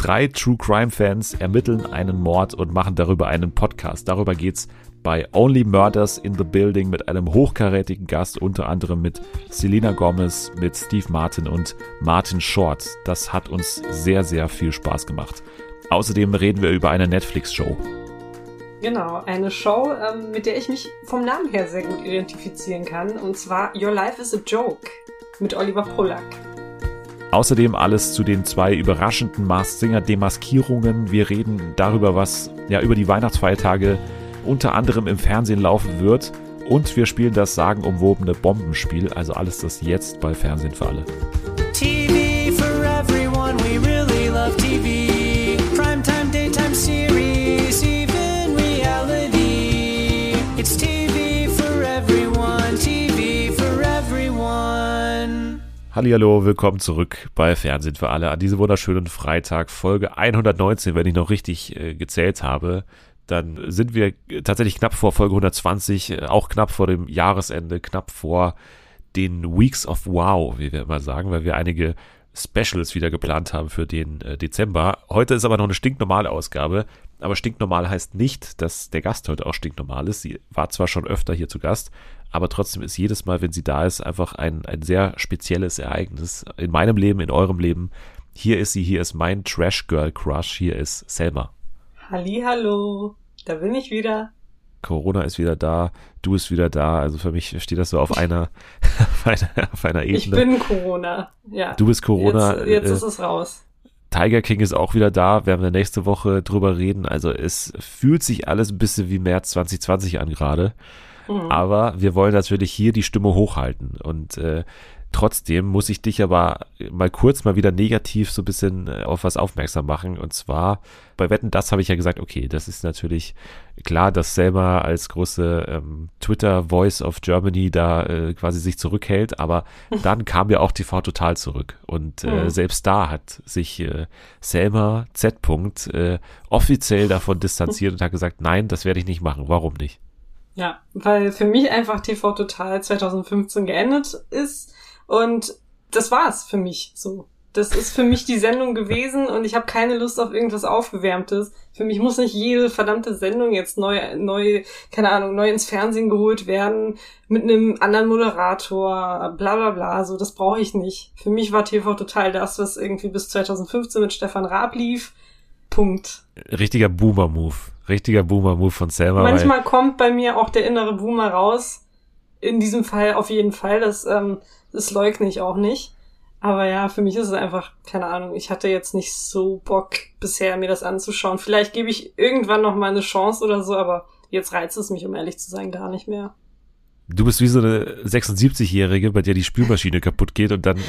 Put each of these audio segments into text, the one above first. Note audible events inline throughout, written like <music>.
Drei True Crime Fans ermitteln einen Mord und machen darüber einen Podcast. Darüber geht's bei Only Murders in the Building mit einem hochkarätigen Gast, unter anderem mit Selena Gomez, mit Steve Martin und Martin Short. Das hat uns sehr, sehr viel Spaß gemacht. Außerdem reden wir über eine Netflix-Show. Genau, eine Show, ähm, mit der ich mich vom Namen her sehr gut identifizieren kann. Und zwar Your Life is a Joke mit Oliver Pollack. Außerdem alles zu den zwei überraschenden Mars Singer Demaskierungen. Wir reden darüber, was ja über die Weihnachtsfeiertage unter anderem im Fernsehen laufen wird. Und wir spielen das sagenumwobene Bombenspiel, also alles das jetzt bei Fernsehen für alle. Hallihallo, willkommen zurück bei Fernsehen für alle an diesem wunderschönen Freitag, Folge 119, wenn ich noch richtig äh, gezählt habe dann sind wir tatsächlich knapp vor Folge 120, äh, auch knapp vor dem Jahresende, knapp vor den Weeks of Wow, wie wir immer sagen, weil wir einige Specials wieder geplant haben für den äh, Dezember. Heute ist aber noch eine stinknormale Ausgabe, aber stinknormal heißt nicht, dass der Gast heute auch stinknormal ist. Sie war zwar schon öfter hier zu Gast, aber trotzdem ist jedes Mal, wenn sie da ist, einfach ein, ein sehr spezielles Ereignis in meinem Leben, in eurem Leben. Hier ist sie, hier ist mein Trash Girl Crush, hier ist Selma. Hallo, da bin ich wieder. Corona ist wieder da, du bist wieder da. Also für mich steht das so auf einer, <laughs> auf einer, auf einer Ebene. Ich bin Corona, ja. Du bist Corona. Jetzt, jetzt äh, ist es raus. Tiger King ist auch wieder da. Werden wir nächste Woche drüber reden. Also es fühlt sich alles ein bisschen wie März 2020 an gerade. Mhm. Aber wir wollen natürlich hier die Stimme hochhalten. Und äh, Trotzdem muss ich dich aber mal kurz mal wieder negativ so ein bisschen äh, auf was aufmerksam machen. Und zwar bei Wetten, das habe ich ja gesagt, okay, das ist natürlich klar, dass Selma als große ähm, Twitter Voice of Germany da äh, quasi sich zurückhält. Aber <laughs> dann kam ja auch TV Total zurück. Und äh, mhm. selbst da hat sich äh, Selma Z. Äh, offiziell davon distanziert und hat gesagt, nein, das werde ich nicht machen. Warum nicht? Ja, weil für mich einfach TV Total 2015 geendet ist und das war's für mich so. Das ist für mich die Sendung gewesen und ich habe keine Lust auf irgendwas Aufgewärmtes. Für mich muss nicht jede verdammte Sendung jetzt neu, neu, keine Ahnung, neu ins Fernsehen geholt werden mit einem anderen Moderator, bla bla bla. So, das brauche ich nicht. Für mich war TV total das, was irgendwie bis 2015 mit Stefan Raab lief. Punkt. Richtiger Boomer-Move. Richtiger Boomer-Move von Selma. Manchmal kommt bei mir auch der innere Boomer raus. In diesem Fall auf jeden Fall. Das ähm, das leugne ich auch nicht. Aber ja, für mich ist es einfach, keine Ahnung, ich hatte jetzt nicht so Bock bisher, mir das anzuschauen. Vielleicht gebe ich irgendwann noch mal eine Chance oder so, aber jetzt reizt es mich, um ehrlich zu sein, gar nicht mehr. Du bist wie so eine 76-Jährige, bei der die Spülmaschine <laughs> kaputt geht und dann äh,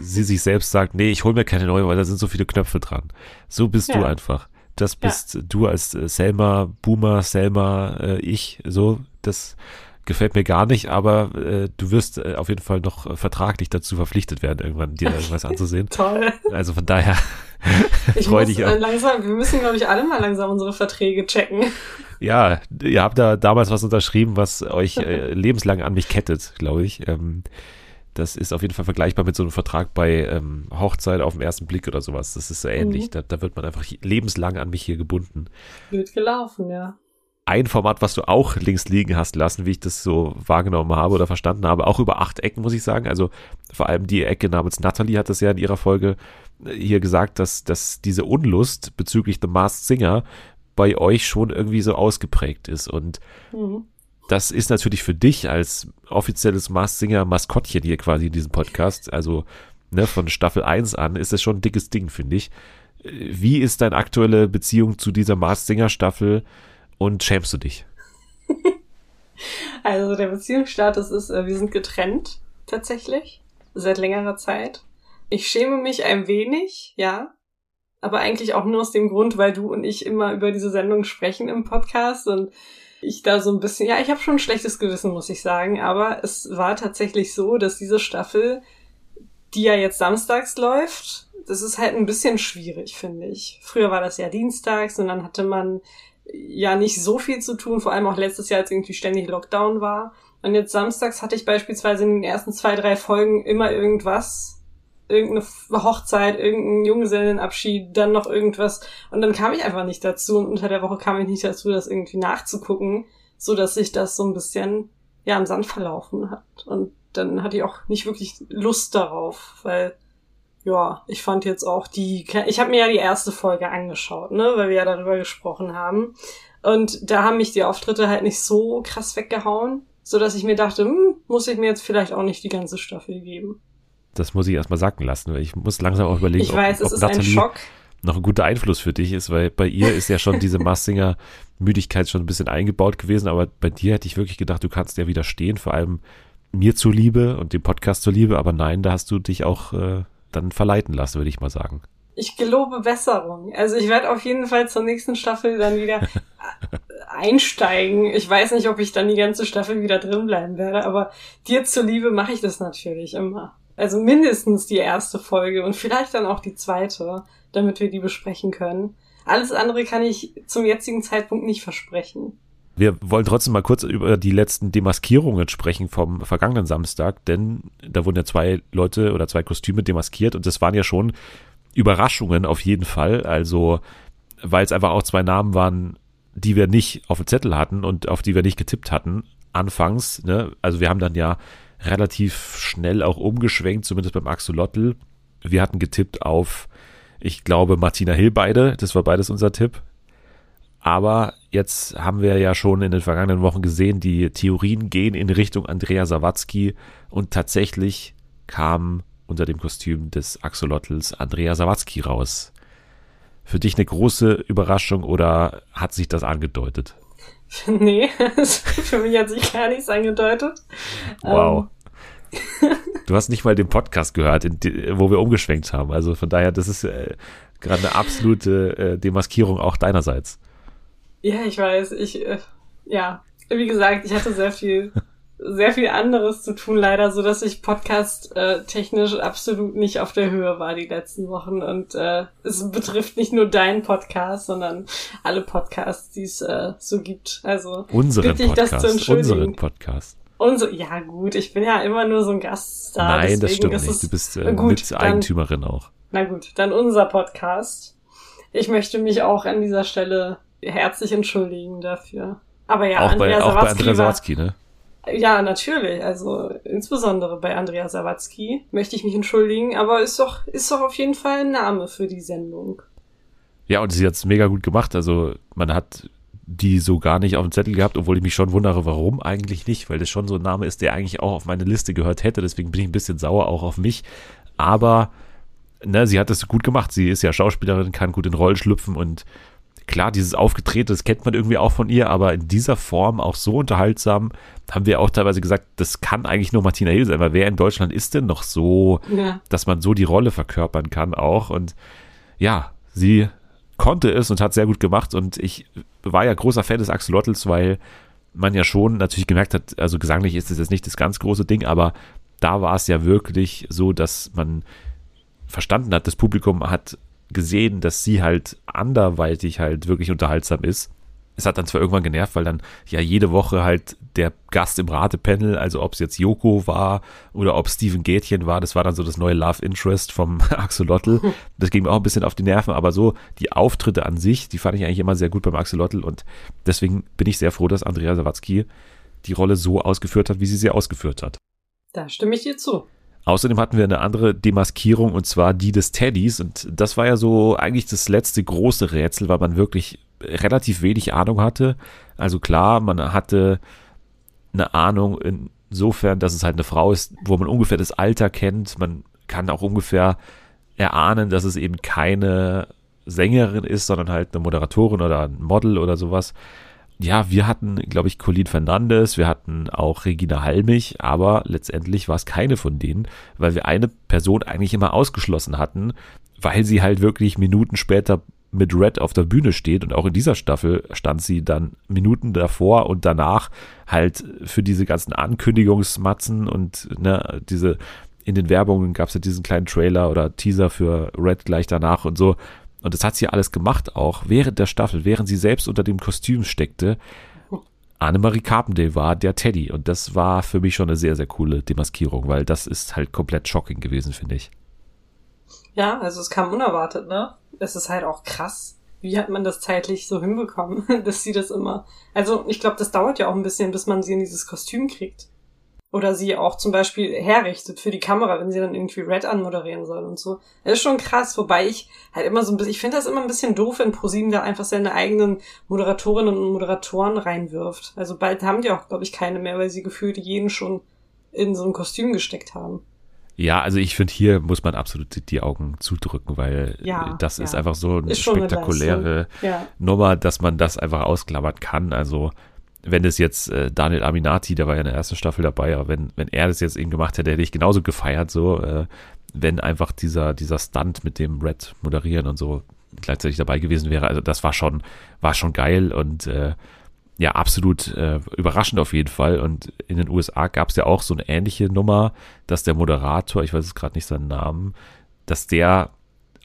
sie sich selbst sagt, nee, ich hol mir keine neue, weil da sind so viele Knöpfe dran. So bist ja. du einfach. Das bist ja. du als äh, Selma, Boomer, Selma, äh, ich, so, das gefällt mir gar nicht, aber äh, du wirst äh, auf jeden Fall noch äh, vertraglich dazu verpflichtet werden, irgendwann dir <laughs> irgendwas anzusehen. Toll. Also von daher <laughs> ich <laughs> freue dich auch. Äh, langsam, wir müssen, glaube ich, alle mal langsam unsere Verträge checken. Ja, ihr habt da damals was unterschrieben, was euch äh, lebenslang an mich kettet, glaube ich. Ähm, das ist auf jeden Fall vergleichbar mit so einem Vertrag bei ähm, Hochzeit auf den ersten Blick oder sowas. Das ist so ähnlich. Mhm. Da, da wird man einfach lebenslang an mich hier gebunden. Wird gelaufen, ja ein Format, was du auch links liegen hast lassen, wie ich das so wahrgenommen habe oder verstanden habe, auch über acht Ecken, muss ich sagen. Also vor allem die Ecke namens Natalie hat das ja in ihrer Folge äh, hier gesagt, dass, dass diese Unlust bezüglich The Masked Singer bei euch schon irgendwie so ausgeprägt ist. Und mhm. Das ist natürlich für dich als offizielles Masked Singer Maskottchen hier quasi in diesem Podcast, also ne, von Staffel 1 an, ist das schon ein dickes Ding, finde ich. Wie ist deine aktuelle Beziehung zu dieser Masked Singer Staffel? und schämst du dich? <laughs> also der Beziehungsstatus ist, äh, wir sind getrennt tatsächlich seit längerer Zeit. Ich schäme mich ein wenig, ja, aber eigentlich auch nur aus dem Grund, weil du und ich immer über diese Sendung sprechen im Podcast und ich da so ein bisschen, ja, ich habe schon ein schlechtes Gewissen, muss ich sagen, aber es war tatsächlich so, dass diese Staffel, die ja jetzt samstags läuft, das ist halt ein bisschen schwierig, finde ich. Früher war das ja dienstags und dann hatte man ja nicht so viel zu tun, vor allem auch letztes Jahr, als irgendwie ständig Lockdown war. Und jetzt samstags hatte ich beispielsweise in den ersten zwei, drei Folgen immer irgendwas. Irgendeine Hochzeit, irgendein Junggesellenabschied, dann noch irgendwas. Und dann kam ich einfach nicht dazu und unter der Woche kam ich nicht dazu, das irgendwie nachzugucken, so dass sich das so ein bisschen, ja, im Sand verlaufen hat. Und dann hatte ich auch nicht wirklich Lust darauf, weil, ja, ich fand jetzt auch die, ich habe mir ja die erste Folge angeschaut, ne, weil wir ja darüber gesprochen haben. Und da haben mich die Auftritte halt nicht so krass weggehauen, so dass ich mir dachte, hm, muss ich mir jetzt vielleicht auch nicht die ganze Staffel geben. Das muss ich erstmal sacken lassen, weil ich muss langsam auch überlegen, ich weiß, ob, ob es ist Nathalie ein Schock. noch ein guter Einfluss für dich ist, weil bei ihr ist ja schon diese <laughs> Massinger Müdigkeit schon ein bisschen eingebaut gewesen, aber bei dir hätte ich wirklich gedacht, du kannst ja widerstehen, vor allem mir zuliebe und dem Podcast zuliebe, aber nein, da hast du dich auch äh, dann verleiten lassen, würde ich mal sagen. Ich gelobe Besserung. Also ich werde auf jeden Fall zur nächsten Staffel dann wieder <laughs> einsteigen. Ich weiß nicht, ob ich dann die ganze Staffel wieder drin bleiben werde, aber dir zuliebe mache ich das natürlich immer. Also mindestens die erste Folge und vielleicht dann auch die zweite, damit wir die besprechen können. Alles andere kann ich zum jetzigen Zeitpunkt nicht versprechen. Wir wollen trotzdem mal kurz über die letzten Demaskierungen sprechen vom vergangenen Samstag, denn da wurden ja zwei Leute oder zwei Kostüme demaskiert und das waren ja schon Überraschungen auf jeden Fall. Also, weil es einfach auch zwei Namen waren, die wir nicht auf dem Zettel hatten und auf die wir nicht getippt hatten anfangs. Ne? Also wir haben dann ja relativ schnell auch umgeschwenkt, zumindest beim Axolotl. Wir hatten getippt auf, ich glaube, Martina Hill beide. Das war beides unser Tipp. Aber jetzt haben wir ja schon in den vergangenen Wochen gesehen, die Theorien gehen in Richtung Andrea Sawatzki und tatsächlich kam unter dem Kostüm des Axolotls Andrea Sawatzki raus. Für dich eine große Überraschung oder hat sich das angedeutet? <laughs> Nee, für mich hat sich gar nichts angedeutet. Wow. Ähm. <laughs> Du hast nicht mal den Podcast gehört, die, wo wir umgeschwenkt haben. Also von daher, das ist äh, gerade eine absolute äh, Demaskierung auch deinerseits. Ja, ich weiß. Ich, äh, ja, wie gesagt, ich hatte sehr viel sehr viel anderes zu tun, leider, so dass ich Podcast äh, technisch absolut nicht auf der Höhe war die letzten Wochen. Und äh, es betrifft nicht nur deinen Podcast, sondern alle Podcasts, die es äh, so gibt. Also unseren Podcast, unseren Podcast. Unser, ja gut, ich bin ja immer nur so ein Gaststar. Nein, das stimmt nicht. Du bist äh, gut, Miteigentümerin dann, auch. Na gut, dann unser Podcast. Ich möchte mich auch an dieser Stelle herzlich entschuldigen dafür. Aber ja, auch Andrea bei, auch bei Andrea Sawatzki, ne? Ja, natürlich. Also insbesondere bei Andrea Sawatzki möchte ich mich entschuldigen, aber ist doch, ist doch auf jeden Fall ein Name für die Sendung. Ja, und sie hat es mega gut gemacht. Also man hat die so gar nicht auf dem Zettel gehabt, obwohl ich mich schon wundere, warum eigentlich nicht, weil das schon so ein Name ist, der eigentlich auch auf meine Liste gehört hätte. Deswegen bin ich ein bisschen sauer auch auf mich. Aber ne, sie hat es gut gemacht. Sie ist ja Schauspielerin, kann gut in Rollen schlüpfen und klar, dieses Aufgetrete, das kennt man irgendwie auch von ihr, aber in dieser Form auch so unterhaltsam, haben wir auch teilweise gesagt, das kann eigentlich nur Martina Hill sein, weil wer in Deutschland ist denn noch so, ja. dass man so die Rolle verkörpern kann auch und ja, sie konnte es und hat sehr gut gemacht und ich war ja großer Fan des Axolotls, weil man ja schon natürlich gemerkt hat, also gesanglich ist es jetzt nicht das ganz große Ding, aber da war es ja wirklich so, dass man verstanden hat, das Publikum hat gesehen, dass sie halt anderweitig halt wirklich unterhaltsam ist. Es hat dann zwar irgendwann genervt, weil dann ja jede Woche halt der Gast im Ratepanel, also ob es jetzt Joko war oder ob Steven Gätchen war, das war dann so das neue Love Interest vom <laughs> Axolotl. Das ging mir auch ein bisschen auf die Nerven, aber so die Auftritte an sich, die fand ich eigentlich immer sehr gut beim Axolotl und deswegen bin ich sehr froh, dass Andrea Sawatzki die Rolle so ausgeführt hat, wie sie sie ausgeführt hat. Da stimme ich dir zu. Außerdem hatten wir eine andere Demaskierung und zwar die des Teddys und das war ja so eigentlich das letzte große Rätsel, weil man wirklich relativ wenig Ahnung hatte. Also klar, man hatte eine Ahnung insofern, dass es halt eine Frau ist, wo man ungefähr das Alter kennt. Man kann auch ungefähr erahnen, dass es eben keine Sängerin ist, sondern halt eine Moderatorin oder ein Model oder sowas ja, wir hatten, glaube ich, Colin Fernandes, wir hatten auch Regina Halmich, aber letztendlich war es keine von denen, weil wir eine Person eigentlich immer ausgeschlossen hatten, weil sie halt wirklich Minuten später mit Red auf der Bühne steht und auch in dieser Staffel stand sie dann Minuten davor und danach halt für diese ganzen Ankündigungsmatzen und ne, diese in den Werbungen gab es ja diesen kleinen Trailer oder Teaser für Red gleich danach und so und das hat sie alles gemacht auch während der Staffel, während sie selbst unter dem Kostüm steckte. Annemarie Carpendale war der Teddy und das war für mich schon eine sehr, sehr coole Demaskierung, weil das ist halt komplett shocking gewesen, finde ich. Ja, also es kam unerwartet, ne? Es ist halt auch krass. Wie hat man das zeitlich so hinbekommen, <laughs> dass sie das immer. Also ich glaube, das dauert ja auch ein bisschen, bis man sie in dieses Kostüm kriegt. Oder sie auch zum Beispiel herrichtet für die Kamera, wenn sie dann irgendwie Red anmoderieren soll und so. Das ist schon krass, wobei ich halt immer so ein bisschen, ich finde das immer ein bisschen doof, wenn ProSieben da einfach seine eigenen Moderatorinnen und Moderatoren reinwirft. Also bald haben die auch, glaube ich, keine mehr, weil sie gefühlt jeden schon in so ein Kostüm gesteckt haben. Ja, also ich finde, hier muss man absolut die Augen zudrücken, weil ja, das ja. ist einfach so eine ist spektakuläre eine ja. Nummer, dass man das einfach ausklammern kann. Also wenn es jetzt äh, Daniel Aminati, der war ja in der ersten Staffel dabei, aber wenn, wenn er das jetzt eben gemacht hätte, hätte ich genauso gefeiert, so, äh, wenn einfach dieser, dieser Stunt mit dem Red moderieren und so gleichzeitig dabei gewesen wäre. Also das war schon, war schon geil und äh, ja, absolut äh, überraschend auf jeden Fall. Und in den USA gab es ja auch so eine ähnliche Nummer, dass der Moderator, ich weiß jetzt gerade nicht seinen Namen, dass der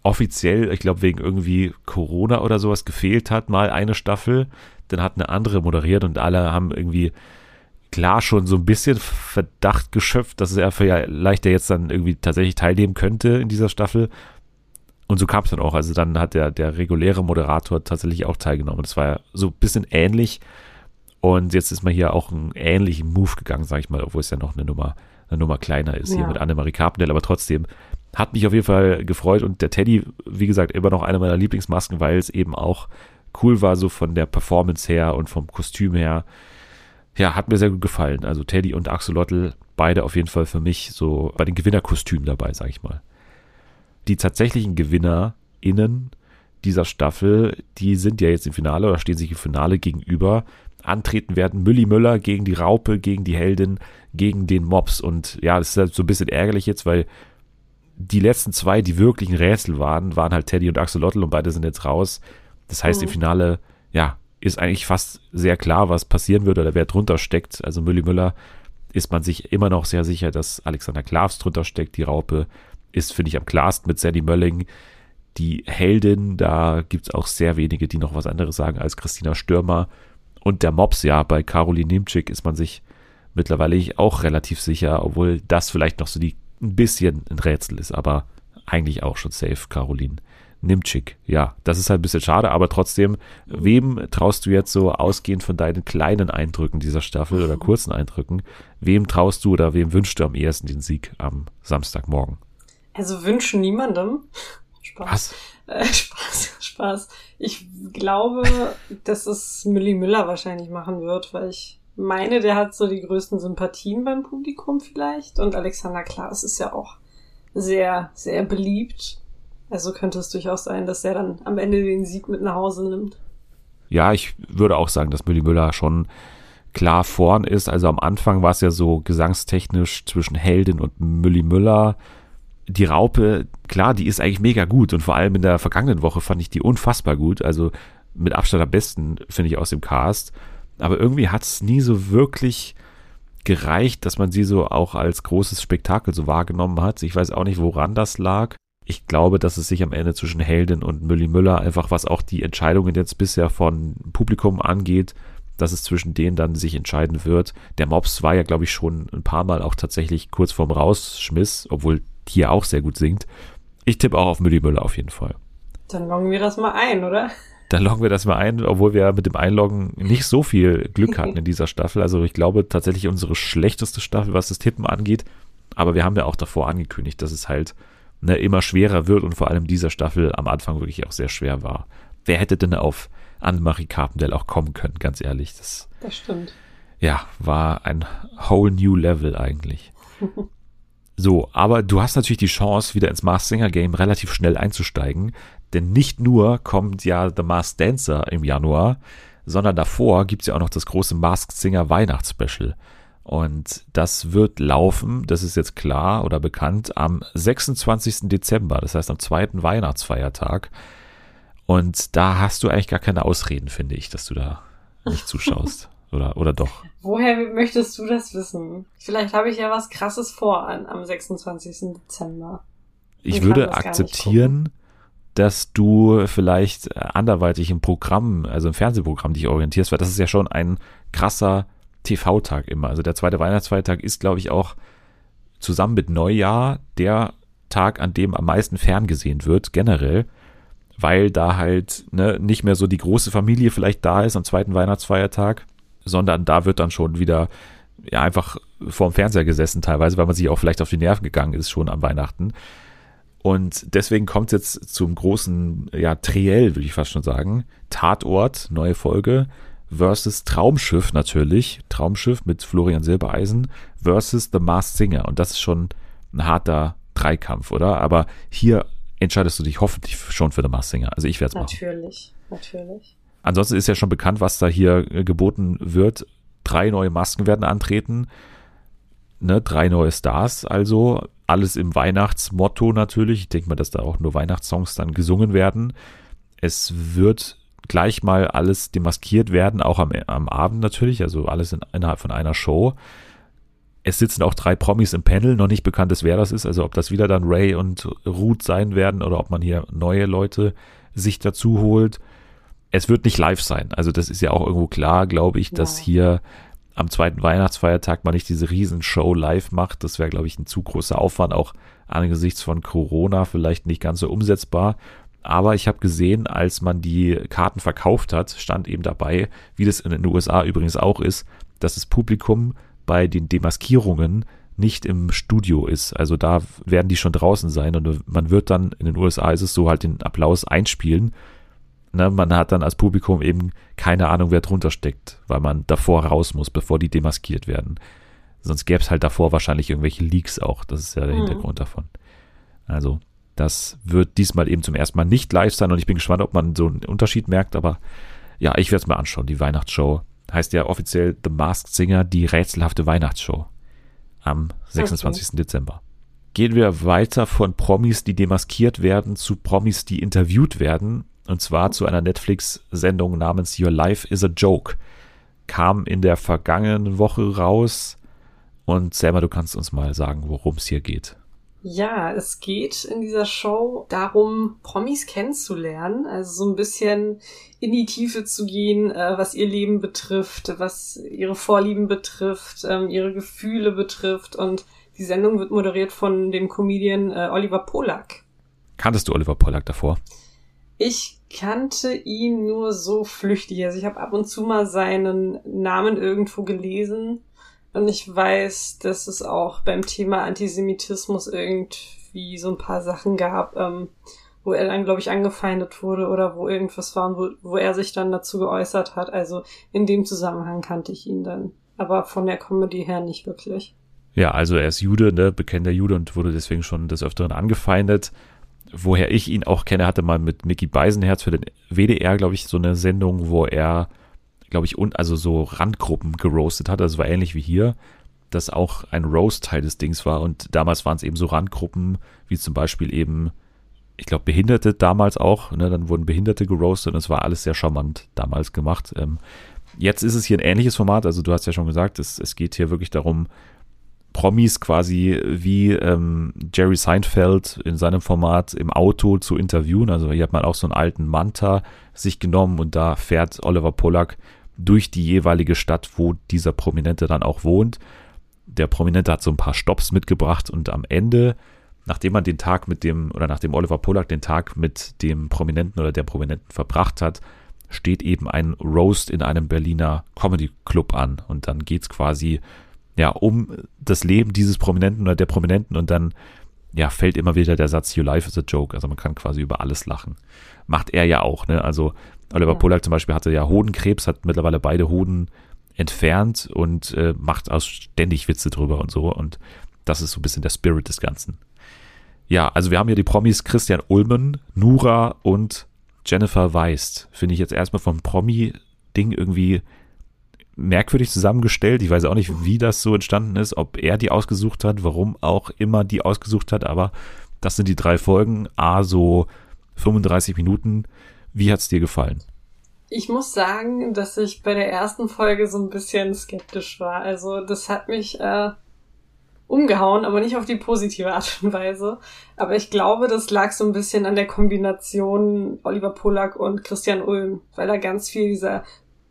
offiziell, ich glaube, wegen irgendwie Corona oder sowas gefehlt hat, mal eine Staffel dann hat eine andere moderiert und alle haben irgendwie klar schon so ein bisschen Verdacht geschöpft, dass er vielleicht jetzt dann irgendwie tatsächlich teilnehmen könnte in dieser Staffel. Und so kam es dann auch. Also dann hat der, der reguläre Moderator tatsächlich auch teilgenommen. Das war ja so ein bisschen ähnlich. Und jetzt ist man hier auch einen ähnlichen Move gegangen, sag ich mal, obwohl es ja noch eine Nummer, eine Nummer kleiner ist, ja. hier mit Annemarie Carpendale. Aber trotzdem hat mich auf jeden Fall gefreut. Und der Teddy, wie gesagt, immer noch eine meiner Lieblingsmasken, weil es eben auch cool war, so von der Performance her und vom Kostüm her. Ja, hat mir sehr gut gefallen. Also Teddy und Axolotl, beide auf jeden Fall für mich so bei den Gewinnerkostümen dabei, sag ich mal. Die tatsächlichen GewinnerInnen dieser Staffel, die sind ja jetzt im Finale oder stehen sich im Finale gegenüber. Antreten werden Mülli Müller gegen die Raupe, gegen die Heldin, gegen den Mops. Und ja, das ist halt so ein bisschen ärgerlich jetzt, weil die letzten zwei, die wirklichen Rätsel waren, waren halt Teddy und Axolotl und beide sind jetzt raus. Das heißt, mhm. im Finale, ja, ist eigentlich fast sehr klar, was passieren würde oder wer drunter steckt. Also Mülli Müller ist man sich immer noch sehr sicher, dass Alexander Klavs drunter steckt. Die Raupe ist, finde ich, am klarsten mit Sandy Mölling. Die Heldin, da gibt es auch sehr wenige, die noch was anderes sagen als Christina Stürmer. Und der Mops, ja, bei Caroline Nimczyk ist man sich mittlerweile auch relativ sicher, obwohl das vielleicht noch so die, ein bisschen ein Rätsel ist, aber eigentlich auch schon safe, Caroline. Nimczyk. Ja, das ist halt ein bisschen schade, aber trotzdem, wem traust du jetzt so ausgehend von deinen kleinen Eindrücken dieser Staffel oder kurzen Eindrücken, wem traust du oder wem wünschst du am ehesten den Sieg am Samstagmorgen? Also wünschen niemandem. <laughs> Spaß. Äh, <laughs> Spaß, Spaß. Ich glaube, dass es Millie Müller wahrscheinlich machen wird, weil ich meine, der hat so die größten Sympathien beim Publikum vielleicht. Und Alexander Klaas ist ja auch sehr, sehr beliebt. Also könnte es durchaus sein, dass er dann am Ende den Sieg mit nach Hause nimmt. Ja, ich würde auch sagen, dass Mülli Müller schon klar vorn ist. Also am Anfang war es ja so gesangstechnisch zwischen Heldin und Mülli Müller. Die Raupe, klar, die ist eigentlich mega gut und vor allem in der vergangenen Woche fand ich die unfassbar gut. Also mit Abstand am besten, finde ich, aus dem Cast. Aber irgendwie hat es nie so wirklich gereicht, dass man sie so auch als großes Spektakel so wahrgenommen hat. Ich weiß auch nicht, woran das lag ich glaube, dass es sich am Ende zwischen Heldin und Mülli Müller einfach, was auch die Entscheidungen jetzt bisher von Publikum angeht, dass es zwischen denen dann sich entscheiden wird. Der Mops war ja, glaube ich, schon ein paar Mal auch tatsächlich kurz vorm Rausschmiss, obwohl die ja auch sehr gut singt. Ich tippe auch auf Mülli Müller auf jeden Fall. Dann loggen wir das mal ein, oder? Dann loggen wir das mal ein, obwohl wir mit dem Einloggen nicht so viel Glück hatten in dieser Staffel. Also ich glaube tatsächlich unsere schlechteste Staffel, was das Tippen angeht. Aber wir haben ja auch davor angekündigt, dass es halt ne, immer schwerer wird und vor allem dieser Staffel am Anfang wirklich auch sehr schwer war. Wer hätte denn auf Annemarie Carpendale auch kommen können, ganz ehrlich? Das, das stimmt. Ja, war ein whole new level eigentlich. <laughs> so, aber du hast natürlich die Chance, wieder ins Mars Singer Game relativ schnell einzusteigen, denn nicht nur kommt ja The Mars Dancer im Januar, sondern davor gibt es ja auch noch das große Masked Singer Weihnachtsspecial. Und das wird laufen, das ist jetzt klar oder bekannt, am 26. Dezember, das heißt am zweiten Weihnachtsfeiertag. Und da hast du eigentlich gar keine Ausreden, finde ich, dass du da nicht zuschaust. <laughs> oder, oder doch? Woher möchtest du das wissen? Vielleicht habe ich ja was Krasses vor an, am 26. Dezember. Ich würde akzeptieren, dass du vielleicht anderweitig im Programm, also im Fernsehprogramm dich orientierst, weil das ist ja schon ein krasser TV-Tag immer. Also der zweite Weihnachtsfeiertag ist, glaube ich, auch zusammen mit Neujahr der Tag, an dem am meisten ferngesehen wird, generell, weil da halt ne, nicht mehr so die große Familie vielleicht da ist am zweiten Weihnachtsfeiertag, sondern da wird dann schon wieder ja einfach vorm Fernseher gesessen teilweise, weil man sich auch vielleicht auf die Nerven gegangen ist schon am Weihnachten. Und deswegen kommt es jetzt zum großen, ja, Triell, würde ich fast schon sagen. Tatort, neue Folge, versus Traumschiff natürlich. Traumschiff mit Florian Silbereisen versus The Masked Singer. Und das ist schon ein harter Dreikampf, oder? Aber hier entscheidest du dich hoffentlich schon für The Masked Singer. Also ich werde es machen. Natürlich, natürlich. Ansonsten ist ja schon bekannt, was da hier äh, geboten wird. Drei neue Masken werden antreten. Ne, drei neue Stars, also alles im Weihnachtsmotto natürlich. Ich denke mal, dass da auch nur Weihnachtssongs dann gesungen werden. Es wird gleich mal alles demaskiert werden, auch am, am Abend natürlich, also alles in, innerhalb von einer Show. Es sitzen auch drei Promis im Panel, noch nicht bekannt ist, wer das ist, also ob das wieder dann Ray und Ruth sein werden oder ob man hier neue Leute sich dazu holt. Es wird nicht live sein, also das ist ja auch irgendwo klar, glaube ich, dass hier am zweiten Weihnachtsfeiertag man nicht diese Riesenshow live macht. Das wäre, glaube ich, ein zu großer Aufwand, auch angesichts von Corona vielleicht nicht ganz so umsetzbar. Aber ich habe gesehen, als man die Karten verkauft hat, stand eben dabei, wie das in den USA übrigens auch ist, dass das Publikum bei den Demaskierungen nicht im Studio ist. Also da werden die schon draußen sein und man wird dann, in den USA ist es so, halt den Applaus einspielen ne, man hat dann als Publikum eben keine Ahnung, wer drunter steckt, weil man davor raus muss, bevor die demaskiert werden. Sonst gäbe es halt davor wahrscheinlich irgendwelche Leaks auch. Das ist ja der mhm. Hintergrund davon. Also, das wird diesmal eben zum ersten Mal nicht live sein und ich bin gespannt, ob man so einen Unterschied merkt, aber ja, ich werde es mir anschauen. Die Weihnachtsshow heißt ja offiziell The Masked Singer, die rätselhafte Weihnachtsshow am 26. Okay. Dezember. Gehen wir weiter von Promis, die demaskiert werden, zu Promis, die interviewt werden. Und zwar zu einer Netflix-Sendung namens Your Life is a Joke. Kam in der vergangenen Woche raus. Und Selma, du kannst uns mal sagen, worum es hier geht. Ja, es geht in dieser Show darum, Promis kennenzulernen, also so ein bisschen in die Tiefe zu gehen, äh, was ihr Leben betrifft, was ihre Vorlieben betrifft, ähm, ihre Gefühle betrifft. Und die Sendung wird moderiert von dem Comedian äh, Oliver Polak. Kanntest du Oliver Polak davor? Ich kannte ihn nur so flüchtig. Also ich habe ab und zu mal seinen Namen irgendwo gelesen und ich weiß, dass es auch beim Thema Antisemitismus irgendwie so ein paar Sachen gab, ähm, wo er dann, glaube ich, angefeindet wurde oder wo irgendwas war, wo, wo er sich dann dazu geäußert hat. Also in dem Zusammenhang kannte ich ihn dann. Aber von der Comedy her nicht wirklich. Ja, also er ist Jude, ne, bekennender Jude und wurde deswegen schon des Öfteren angefeindet woher ich ihn auch kenne, hatte mal mit Mickey Beisenherz für den WDR, glaube ich, so eine Sendung, wo er, glaube ich, und also so Randgruppen geroastet hat. Das war ähnlich wie hier, dass auch ein Roast-Teil des Dings war. Und damals waren es eben so Randgruppen, wie zum Beispiel eben, ich glaube, Behinderte damals auch. Ne? Dann wurden Behinderte geroastet und es war alles sehr charmant damals gemacht. Ähm, jetzt ist es hier ein ähnliches Format. Also du hast ja schon gesagt, es, es geht hier wirklich darum, Promis quasi wie ähm, Jerry Seinfeld in seinem Format im Auto zu interviewen. Also hier hat man auch so einen alten Manta sich genommen und da fährt Oliver Pollack durch die jeweilige Stadt, wo dieser Prominente dann auch wohnt. Der Prominente hat so ein paar Stops mitgebracht und am Ende, nachdem man den Tag mit dem, oder nachdem Oliver Pollack den Tag mit dem Prominenten oder der Prominenten verbracht hat, steht eben ein Roast in einem Berliner Comedy Club an und dann geht's quasi ja, um das Leben dieses Prominenten oder der Prominenten und dann ja, fällt immer wieder der Satz, Your life is a joke. Also man kann quasi über alles lachen. Macht er ja auch, ne? Also Oliver ja. Pollack zum Beispiel hatte ja Hodenkrebs, hat mittlerweile beide Hoden entfernt und äh, macht auch ständig Witze drüber und so. Und das ist so ein bisschen der Spirit des Ganzen. Ja, also wir haben hier die Promis Christian Ulmen, Nura und Jennifer Weist. Finde ich jetzt erstmal vom Promi-Ding irgendwie merkwürdig zusammengestellt. Ich weiß auch nicht, wie das so entstanden ist, ob er die ausgesucht hat, warum auch immer die ausgesucht hat, aber das sind die drei Folgen, a so 35 Minuten. Wie hat's dir gefallen? Ich muss sagen, dass ich bei der ersten Folge so ein bisschen skeptisch war. Also das hat mich äh, umgehauen, aber nicht auf die positive Art und Weise. Aber ich glaube, das lag so ein bisschen an der Kombination Oliver Pollack und Christian Ulm, weil da ganz viel dieser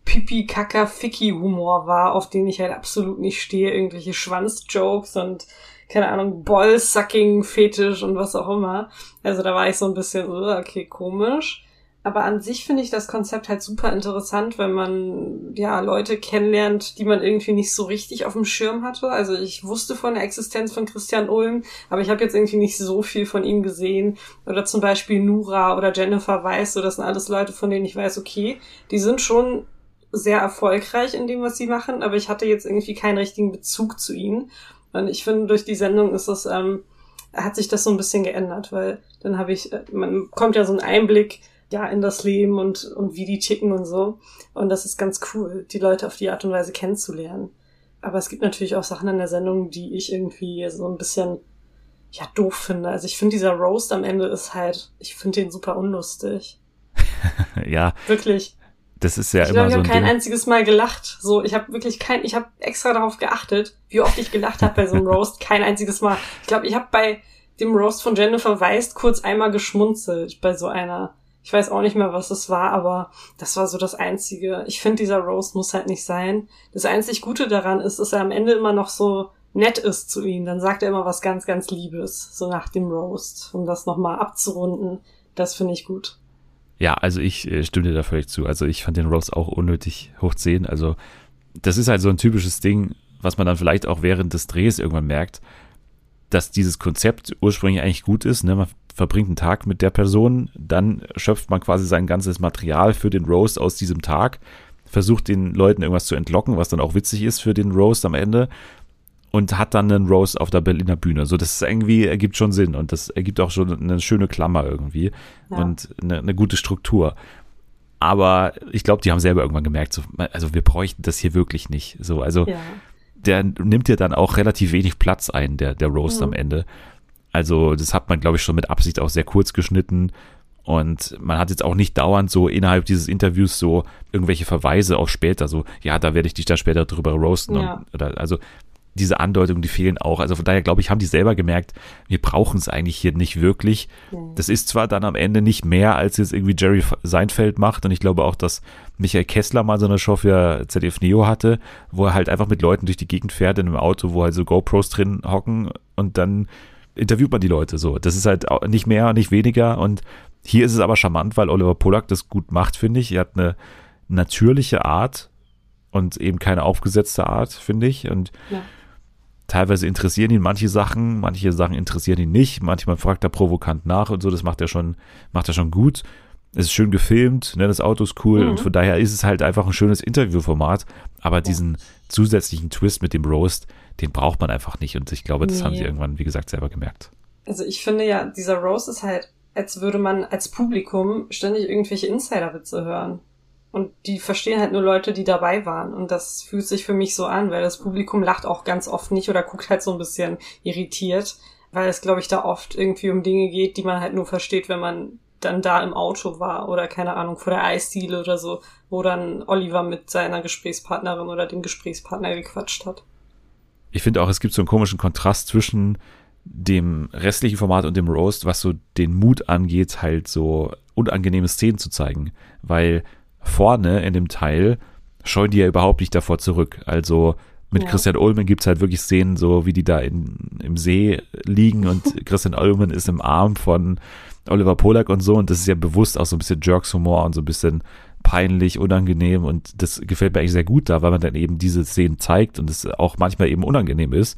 pipi kaka ficky humor war, auf den ich halt absolut nicht stehe. Irgendwelche Schwanzjokes und keine Ahnung, Ball-Sucking-Fetisch und was auch immer. Also da war ich so ein bisschen, okay, komisch. Aber an sich finde ich das Konzept halt super interessant, wenn man ja Leute kennenlernt, die man irgendwie nicht so richtig auf dem Schirm hatte. Also ich wusste von der Existenz von Christian Ulm, aber ich habe jetzt irgendwie nicht so viel von ihm gesehen. Oder zum Beispiel Nura oder Jennifer Weiss, so das sind alles Leute, von denen ich weiß, okay, die sind schon sehr erfolgreich in dem, was sie machen, aber ich hatte jetzt irgendwie keinen richtigen Bezug zu ihnen. Und ich finde, durch die Sendung ist das, ähm, hat sich das so ein bisschen geändert, weil dann habe ich, äh, man kommt ja so einen Einblick, ja, in das Leben und, und wie die ticken und so. Und das ist ganz cool, die Leute auf die Art und Weise kennenzulernen. Aber es gibt natürlich auch Sachen in der Sendung, die ich irgendwie so ein bisschen, ja, doof finde. Also ich finde, dieser Roast am Ende ist halt, ich finde den super unlustig. <laughs> ja. Wirklich. Das ist ja ich immer glaub, so. Ich habe kein Ding. einziges Mal gelacht. So, ich habe wirklich kein, ich habe extra darauf geachtet, wie oft ich gelacht habe bei so einem <laughs> Roast. Kein einziges Mal. Ich glaube, ich habe bei dem Roast von Jennifer Weist kurz einmal geschmunzelt bei so einer ich weiß auch nicht mehr, was es war, aber das war so das Einzige. Ich finde, dieser Rose muss halt nicht sein. Das einzig Gute daran ist, dass er am Ende immer noch so nett ist zu ihm. Dann sagt er immer was ganz, ganz Liebes, so nach dem Roast, um das nochmal abzurunden. Das finde ich gut. Ja, also ich äh, stimme dir da völlig zu. Also ich fand den Roast auch unnötig hoch 10. Also das ist halt so ein typisches Ding, was man dann vielleicht auch während des Drehs irgendwann merkt, dass dieses Konzept ursprünglich eigentlich gut ist. Ne? Man verbringt einen Tag mit der Person, dann schöpft man quasi sein ganzes Material für den Roast aus diesem Tag, versucht den Leuten irgendwas zu entlocken, was dann auch witzig ist für den Roast am Ende und hat dann einen Roast auf der Berliner Bühne. So, das irgendwie ergibt schon Sinn und das ergibt auch schon eine schöne Klammer irgendwie ja. und eine, eine gute Struktur. Aber ich glaube, die haben selber irgendwann gemerkt, so, also wir bräuchten das hier wirklich nicht. So, also ja. der nimmt ja dann auch relativ wenig Platz ein, der, der Roast mhm. am Ende. Also das hat man, glaube ich, schon mit Absicht auch sehr kurz geschnitten. Und man hat jetzt auch nicht dauernd so innerhalb dieses Interviews so irgendwelche Verweise auf später, so, ja, da werde ich dich dann später drüber roasten. Ja. Und, oder, also diese Andeutungen, die fehlen auch. Also von daher glaube ich, haben die selber gemerkt, wir brauchen es eigentlich hier nicht wirklich. Das ist zwar dann am Ende nicht mehr, als jetzt irgendwie Jerry Seinfeld macht. Und ich glaube auch, dass Michael Kessler mal so eine Show für ZDF Neo hatte, wo er halt einfach mit Leuten durch die Gegend fährt in einem Auto, wo halt so GoPros drin hocken und dann interviewt man die Leute so. Das ist halt nicht mehr, nicht weniger. Und hier ist es aber charmant, weil Oliver Pollack das gut macht, finde ich. Er hat eine natürliche Art und eben keine aufgesetzte Art, finde ich. Und ja. teilweise interessieren ihn manche Sachen, manche Sachen interessieren ihn nicht. Manchmal fragt er provokant nach und so. Das macht er schon, macht er schon gut. Es ist schön gefilmt, ne, das Auto ist cool mhm. und von daher ist es halt einfach ein schönes Interviewformat. Aber ja. diesen zusätzlichen Twist mit dem Roast, den braucht man einfach nicht. Und ich glaube, das nee. haben sie irgendwann, wie gesagt, selber gemerkt. Also ich finde ja, dieser Roast ist halt, als würde man als Publikum ständig irgendwelche Insiderwitze hören. Und die verstehen halt nur Leute, die dabei waren. Und das fühlt sich für mich so an, weil das Publikum lacht auch ganz oft nicht oder guckt halt so ein bisschen irritiert, weil es, glaube ich, da oft irgendwie um Dinge geht, die man halt nur versteht, wenn man dann da im Auto war oder keine Ahnung, vor der Eisdiele oder so, wo dann Oliver mit seiner Gesprächspartnerin oder dem Gesprächspartner gequatscht hat ich finde auch, es gibt so einen komischen Kontrast zwischen dem restlichen Format und dem Roast, was so den Mut angeht, halt so unangenehme Szenen zu zeigen. Weil vorne in dem Teil scheuen die ja überhaupt nicht davor zurück. Also mit ja. Christian Ulmen gibt es halt wirklich Szenen, so wie die da in, im See liegen und <laughs> Christian Ulmen ist im Arm von Oliver Polak und so und das ist ja bewusst auch so ein bisschen Jerks-Humor und so ein bisschen peinlich, unangenehm und das gefällt mir eigentlich sehr gut da, weil man dann eben diese Szenen zeigt und es auch manchmal eben unangenehm ist.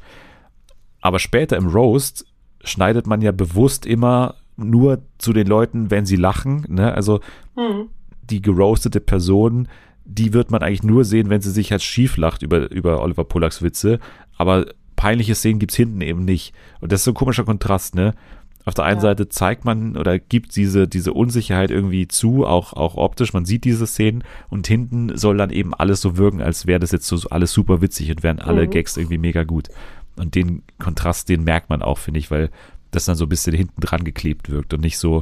Aber später im Roast schneidet man ja bewusst immer nur zu den Leuten, wenn sie lachen. Ne? Also hm. die geroastete Person, die wird man eigentlich nur sehen, wenn sie sich halt schief lacht über, über Oliver Pollacks Witze. Aber peinliche Szenen gibt es hinten eben nicht. Und das ist so ein komischer Kontrast, ne? Auf der einen ja. Seite zeigt man oder gibt diese, diese Unsicherheit irgendwie zu, auch, auch optisch. Man sieht diese Szenen und hinten soll dann eben alles so wirken, als wäre das jetzt so alles super witzig und wären alle mhm. Gags irgendwie mega gut. Und den Kontrast, den merkt man auch, finde ich, weil das dann so ein bisschen hinten dran geklebt wirkt und nicht so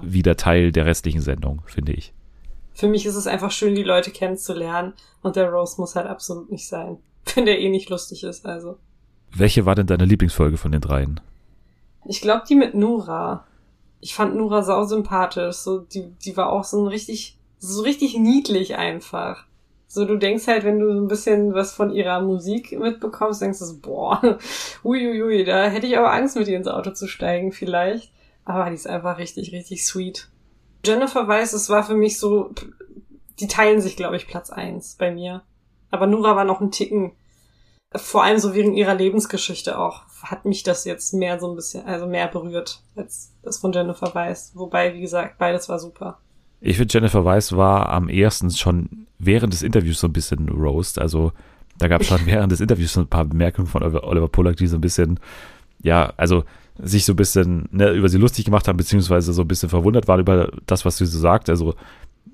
wie der Teil der restlichen Sendung, finde ich. Für mich ist es einfach schön, die Leute kennenzulernen und der Rose muss halt absolut nicht sein, <laughs> wenn der eh nicht lustig ist, also. Welche war denn deine Lieblingsfolge von den dreien? Ich glaube, die mit Nura. Ich fand Nura sau sympathisch. So, die, die war auch so ein richtig, so richtig niedlich einfach. So, du denkst halt, wenn du so ein bisschen was von ihrer Musik mitbekommst, denkst du so, boah, <laughs> uiuiui, da hätte ich aber Angst, mit ihr ins Auto zu steigen, vielleicht. Aber die ist einfach richtig, richtig sweet. Jennifer Weiss, es war für mich so, die teilen sich, glaube ich, Platz eins bei mir. Aber Nura war noch ein Ticken, vor allem so wegen ihrer Lebensgeschichte auch, hat mich das jetzt mehr so ein bisschen, also mehr berührt als das von Jennifer Weiss. Wobei, wie gesagt, beides war super. Ich finde, Jennifer Weiss war am ersten schon während des Interviews so ein bisschen Roast. Also da gab es schon <laughs> während des Interviews so ein paar Bemerkungen von Oliver Pollack, die so ein bisschen, ja, also sich so ein bisschen ne, über sie lustig gemacht haben, beziehungsweise so ein bisschen verwundert waren über das, was sie so sagt. Also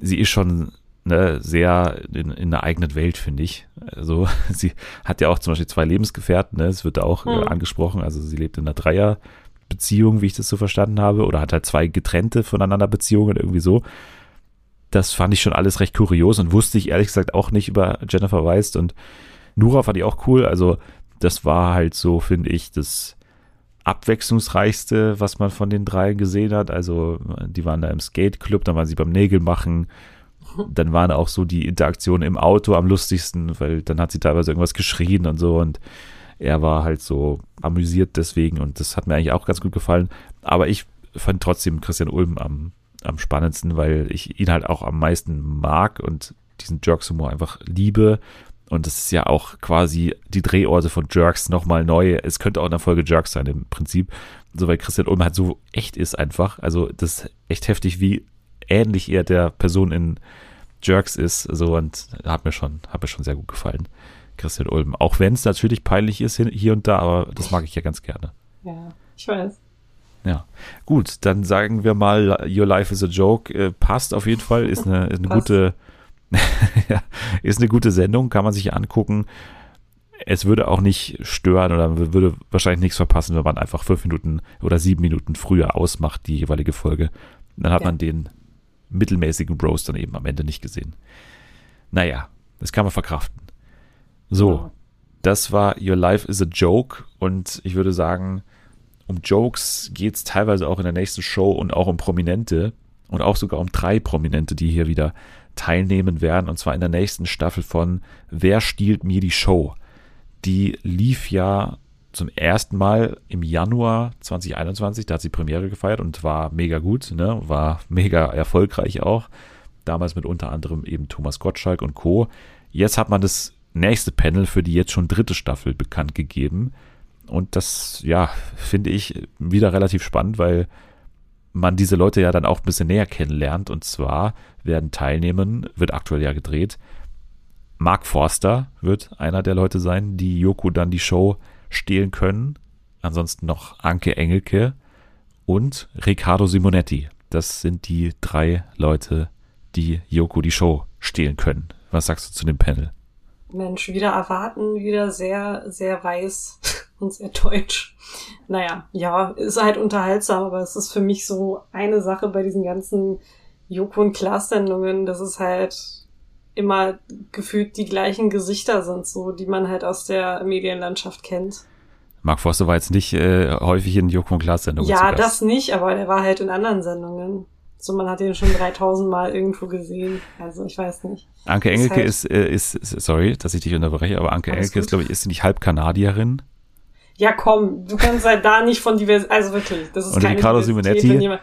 sie ist schon ne, sehr in, in einer eigenen Welt, finde ich. Also <laughs> sie hat ja auch zum Beispiel zwei Lebensgefährten, ne? es wird da auch mhm. äh, angesprochen. Also sie lebt in einer Dreierbeziehung, wie ich das so verstanden habe, oder hat halt zwei getrennte voneinander Beziehungen, irgendwie so. Das fand ich schon alles recht kurios und wusste ich ehrlich gesagt auch nicht über Jennifer Weist und Nura fand ich auch cool. Also das war halt so, finde ich, das abwechslungsreichste, was man von den drei gesehen hat. Also die waren da im Skate Club, dann waren sie beim Nägel machen. Dann waren auch so die Interaktionen im Auto am lustigsten, weil dann hat sie teilweise irgendwas geschrien und so und er war halt so amüsiert deswegen und das hat mir eigentlich auch ganz gut gefallen. Aber ich fand trotzdem Christian Ulm am am spannendsten, weil ich ihn halt auch am meisten mag und diesen Jerks-Humor einfach liebe. Und das ist ja auch quasi die Drehorte von Jerks nochmal neu. Es könnte auch eine Folge Jerks sein im Prinzip. So, weil Christian Ulm halt so echt ist einfach. Also das ist echt heftig, wie ähnlich er der Person in Jerks ist. So und hat mir schon, hat mir schon sehr gut gefallen. Christian Ulm. Auch wenn es natürlich peinlich ist hier und da, aber das mag ich ja ganz gerne. Ja, ich weiß. Ja, gut, dann sagen wir mal, Your Life is a Joke äh, passt auf jeden Fall, ist eine, ist eine gute, <laughs> ist eine gute Sendung, kann man sich angucken. Es würde auch nicht stören oder würde wahrscheinlich nichts verpassen, wenn man einfach fünf Minuten oder sieben Minuten früher ausmacht, die jeweilige Folge. Dann hat ja. man den mittelmäßigen Bros dann eben am Ende nicht gesehen. Naja, das kann man verkraften. So, das war Your Life is a Joke und ich würde sagen, um Jokes geht es teilweise auch in der nächsten Show und auch um Prominente und auch sogar um drei Prominente, die hier wieder teilnehmen werden. Und zwar in der nächsten Staffel von Wer stiehlt mir die Show? Die lief ja zum ersten Mal im Januar 2021, da hat sie Premiere gefeiert und war mega gut, ne? war mega erfolgreich auch. Damals mit unter anderem eben Thomas Gottschalk und Co. Jetzt hat man das nächste Panel für die jetzt schon dritte Staffel bekannt gegeben. Und das, ja, finde ich wieder relativ spannend, weil man diese Leute ja dann auch ein bisschen näher kennenlernt. Und zwar werden teilnehmen, wird aktuell ja gedreht. Mark Forster wird einer der Leute sein, die Joko dann die Show stehlen können. Ansonsten noch Anke Engelke und Riccardo Simonetti. Das sind die drei Leute, die Joko die Show stehlen können. Was sagst du zu dem Panel? Mensch, wieder erwarten, wieder sehr, sehr weiß <laughs> und sehr deutsch. Naja, ja, ist halt unterhaltsam, aber es ist für mich so eine Sache bei diesen ganzen Joko und Klaas-Sendungen, dass es halt immer gefühlt die gleichen Gesichter sind, so, die man halt aus der Medienlandschaft kennt. Mark Forster war jetzt nicht äh, häufig in Joko und Klaas-Sendungen. Ja, das nicht, aber der war halt in anderen Sendungen. So, man hat ihn schon 3000 Mal irgendwo gesehen. Also, ich weiß nicht. Anke Engelke ist, halt ist, ist, sorry, dass ich dich unterbreche, aber Anke Engelke gut. ist, glaube ich, ist sie nicht halb Kanadierin? Ja, komm, du kannst halt da nicht von divers, also wirklich, das ist Und keine Riccardo Simonetti,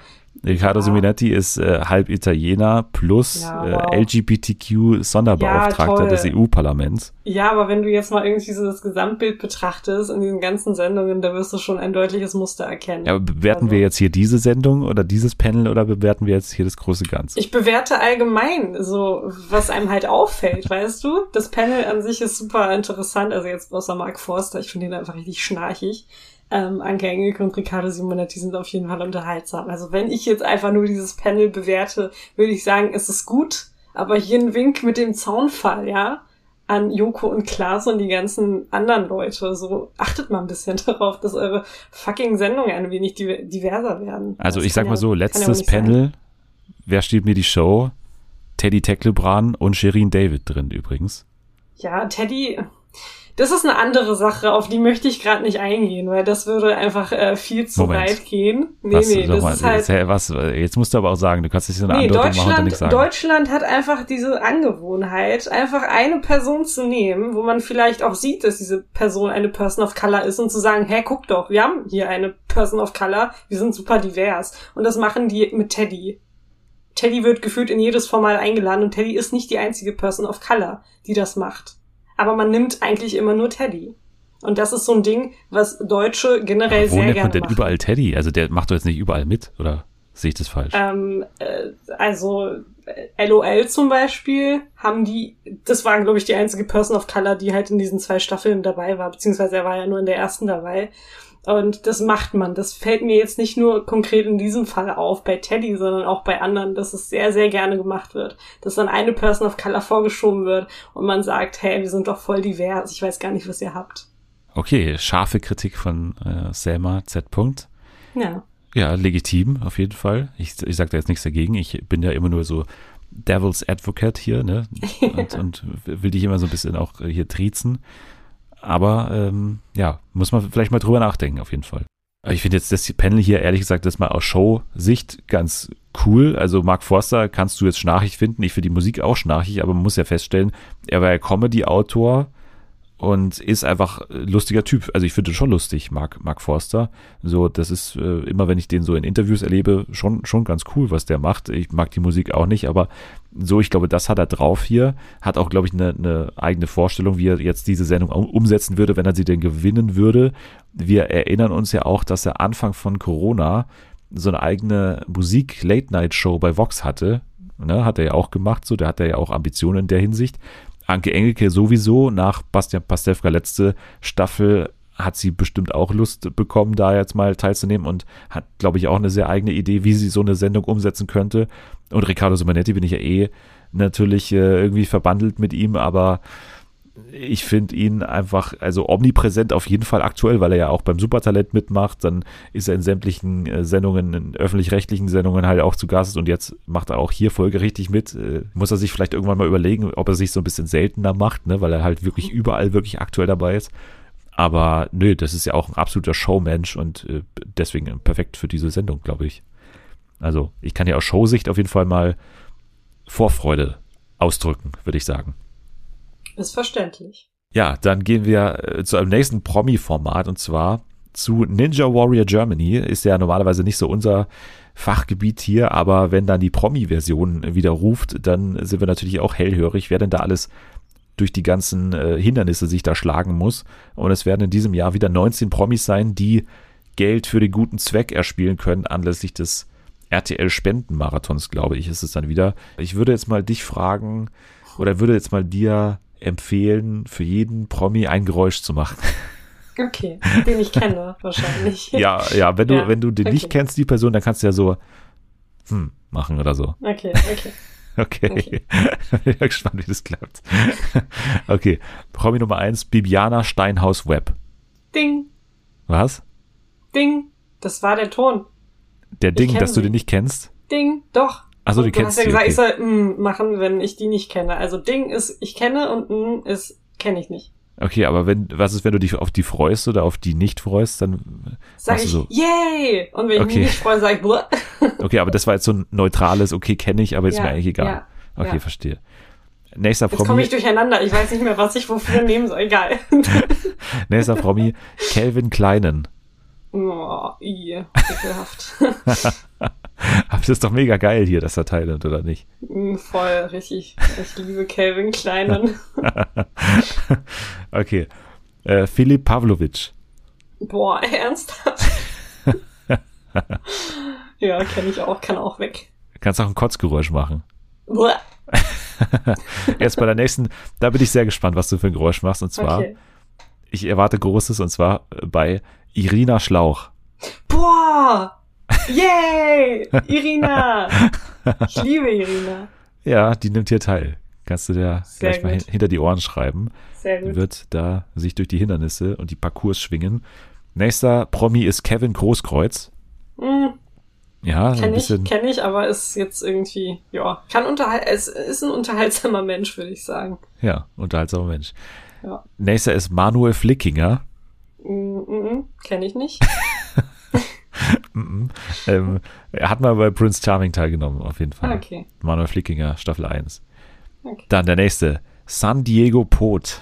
Riccardo ja. Simonetti ist äh, halb Italiener plus ja, äh, wow. äh, LGBTQ-Sonderbeauftragter ja, des EU-Parlaments. Ja, aber wenn du jetzt mal irgendwie so das Gesamtbild betrachtest in diesen ganzen Sendungen, da wirst du schon ein deutliches Muster erkennen. Ja, aber bewerten also. wir jetzt hier diese Sendung oder dieses Panel oder bewerten wir jetzt hier das große Ganze? Ich bewerte allgemein so, was einem halt auffällt, weißt du? Das Panel an sich ist super interessant, also jetzt außer Mark Forster, ich finde ihn einfach richtig schnarchig ähm, Anke Engelke und Riccardo Simonetti sind auf jeden Fall unterhaltsam. Also wenn ich jetzt einfach nur dieses Panel bewerte, würde ich sagen, es ist gut. Aber hier ein Wink mit dem Zaunfall, ja, an Joko und Klaas und die ganzen anderen Leute. So achtet mal ein bisschen <laughs> darauf, dass eure fucking Sendungen ein wenig diverser werden. Also das ich sag mal so, letztes ja Panel, sein. wer steht mir die Show? Teddy Tecklebran und Sherin David drin übrigens. Ja, Teddy, Das ist eine andere Sache, auf die möchte ich gerade nicht eingehen, weil das würde einfach äh, viel zu Moment. weit gehen. Nee, was, nee, das mal, ist halt. Hä, was, jetzt musst du aber auch sagen, du kannst nicht so eine Nee, Andeutung machen und nichts Deutschland, sagen. Deutschland hat einfach diese Angewohnheit, einfach eine Person zu nehmen, wo man vielleicht auch sieht, dass diese Person eine Person of Color ist und zu sagen, hey, guck doch, wir haben hier eine Person of Color, wir sind super divers. Und das machen die mit Teddy. Teddy wird gefühlt in jedes Format eingeladen und Teddy ist nicht die einzige Person of Color, die das macht. Aber man nimmt eigentlich immer nur Teddy. Und das ist so ein Ding, was Deutsche generell Wo sehr nennt gerne man denn machen. überall Teddy? Also der macht doch jetzt nicht überall mit, oder sehe ich das falsch? Ähm, äh, also äh, LOL zum Beispiel haben die, das war glaube ich die einzige Person of Color, die halt in diesen zwei Staffeln dabei war, beziehungsweise er war ja nur in der ersten dabei. Und das macht man. Das fällt mir jetzt nicht nur konkret in diesem Fall auf bei Teddy, sondern auch bei anderen, dass es sehr, sehr gerne gemacht wird. Dass dann eine Person of Color vorgeschoben wird und man sagt, hey, wir sind doch voll divers. Ich weiß gar nicht, was ihr habt. Okay, scharfe Kritik von äh, Selma Z. Punkt. Ja. Ja, legitim, auf jeden Fall. Ich, ich sage da jetzt nichts dagegen. Ich bin ja immer nur so Devil's Advocate hier, ne? <laughs> Und, und will dich immer so ein bisschen auch äh, hier triezen. Aber ähm, ja, muss man vielleicht mal drüber nachdenken, auf jeden Fall. Aber Ich finde jetzt das Panel hier, ehrlich gesagt, das mal aus Show-Sicht ganz cool. Also Mark Forster kannst du jetzt schnarchig finden. Ich finde die Musik auch schnarchig, aber man muss ja feststellen, er war ja Comedy-Autor und ist einfach ein lustiger Typ. Also ich finde schon lustig, Mark, Mark Forster. So, das ist äh, immer, wenn ich den so in Interviews erlebe, schon, schon ganz cool, was der macht. Ich mag die Musik auch nicht, aber so, ich glaube, das hat er drauf hier. Hat auch, glaube ich, eine, eine eigene Vorstellung, wie er jetzt diese Sendung um- umsetzen würde, wenn er sie denn gewinnen würde. Wir erinnern uns ja auch, dass er Anfang von Corona so eine eigene Musik-Late-Night-Show bei Vox hatte. Ne, hat er ja auch gemacht, so, der hat ja auch Ambitionen in der Hinsicht. Anke Engelke sowieso, nach Bastian Pastewka letzte Staffel hat sie bestimmt auch Lust bekommen, da jetzt mal teilzunehmen und hat, glaube ich, auch eine sehr eigene Idee, wie sie so eine Sendung umsetzen könnte. Und Riccardo Simonetti bin ich ja eh natürlich äh, irgendwie verbandelt mit ihm, aber ich finde ihn einfach, also omnipräsent auf jeden Fall aktuell, weil er ja auch beim Supertalent mitmacht. Dann ist er in sämtlichen äh, Sendungen, in öffentlich-rechtlichen Sendungen halt auch zu Gast und jetzt macht er auch hier folgerichtig mit. Äh, muss er sich vielleicht irgendwann mal überlegen, ob er sich so ein bisschen seltener macht, ne, weil er halt wirklich überall wirklich aktuell dabei ist. Aber nö, das ist ja auch ein absoluter Showmensch und äh, deswegen perfekt für diese Sendung, glaube ich. Also, ich kann ja aus Showsicht auf jeden Fall mal Vorfreude ausdrücken, würde ich sagen. Ist verständlich. Ja, dann gehen wir äh, zu einem nächsten Promi-Format und zwar zu Ninja Warrior Germany. Ist ja normalerweise nicht so unser Fachgebiet hier, aber wenn dann die Promi-Version wieder ruft, dann sind wir natürlich auch hellhörig, wer denn da alles durch die ganzen äh, Hindernisse sich da schlagen muss. Und es werden in diesem Jahr wieder 19 Promis sein, die Geld für den guten Zweck erspielen können, anlässlich des RTL-Spendenmarathons, glaube ich, ist es dann wieder. Ich würde jetzt mal dich fragen oder würde jetzt mal dir empfehlen, für jeden Promi ein Geräusch zu machen. <laughs> Okay, den ich kenne, <laughs> wahrscheinlich. ja, ja, wenn du, Ja, wenn du den nicht okay. kennst, die Person, dann kannst du ja so hm, machen oder so. Okay, okay. <laughs> Okay. Okay. Bin ja gespannt, wie das klappt. okay. Promi Nummer eins, Bibiana Steinhaus-Webb. Ding, Was? ding. Das war der Ton. Der Ding, dass du den nicht kennst? Ding, doch. Achso, du kennst hast ja gesagt, Okay. ich soll mm machen, wenn ich die nicht kenne. Also Ding ist, ich kenne und mm ist, kenne ich nicht. okay, aber wenn, was ist, wenn du dich auf die freust oder auf die nicht freust, dann, Sag ich, du so? yay! Und wenn ich Okay. mich nicht freue, sag ich, Bleh. <laughs> okay, aber das war jetzt so ein neutrales, okay, kenne ich, aber ist Ja, mir eigentlich egal. ja, okay, ja. verstehe. Nächster Jetzt komme Promi, ich durcheinander. Ich weiß nicht mehr, was ich wofür nehmen soll. Egal. <laughs> nächster Promi, Calvin Kleinen. oh, i, ekelhaft. <laughs> <laughs> Aber das ist doch mega geil hier, das Thailand, oder nicht? Mm, Voll, richtig. Ich liebe Calvin Kleinen. <laughs> okay. Äh, Philipp Pavlovic. Boah, <laughs> ernsthaft? ja, kenne ich auch, kann auch weg. Kannst auch ein Kotzgeräusch machen. Jetzt bei der nächsten, da bin ich sehr gespannt, was du für ein Geräusch machst. Und zwar, Okay. ich erwarte Großes, und zwar bei Irina Schlauch. Boah! Yay! Irina! Ich liebe Irina. Ja, die nimmt hier teil. Kannst du dir Sehr gleich mal gut. hin- hinter die Ohren schreiben. Sehr gut. Wird da sich durch die Hindernisse und die Parcours schwingen. Nächster Promi ist Kevin Großkreuz. Hm, Ja, so ein kenn ich, kenn ich, aber ist jetzt irgendwie, ja, kann unterhal es ist ein unterhaltsamer Mensch, würde ich sagen. Ja, unterhaltsamer Mensch. ja. Nächster ist Manuel Flickinger. Mm -mm, Kenne ich nicht. <laughs> Mhm. ähm, er hat mal bei Prince Charming teilgenommen, auf jeden Fall. Okay. Manuel Flickinger, Staffel 1. Okay. Dann der nächste. San Diego Pot.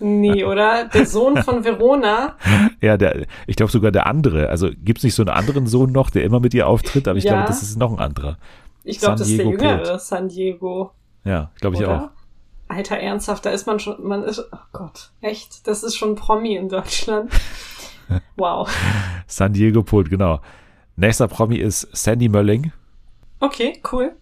Nee, oder? Der Sohn von <laughs> Verona. Ja, der, ich glaube sogar der andere. Also gibt es nicht so einen anderen Sohn noch, der immer mit ihr auftritt, aber ich Ja. glaube, das ist noch ein anderer. Ich glaube, San das ist der Diego jüngere Pot. San Diego. Ja, glaube ich oder? auch. Alter, ernsthaft, da ist man schon, man ist, oh Gott, echt, das ist schon Promi in Deutschland. <laughs> <laughs> Wow. San Diego Pot, genau. Nächster Promi ist Sandy Mölling. Okay, cool.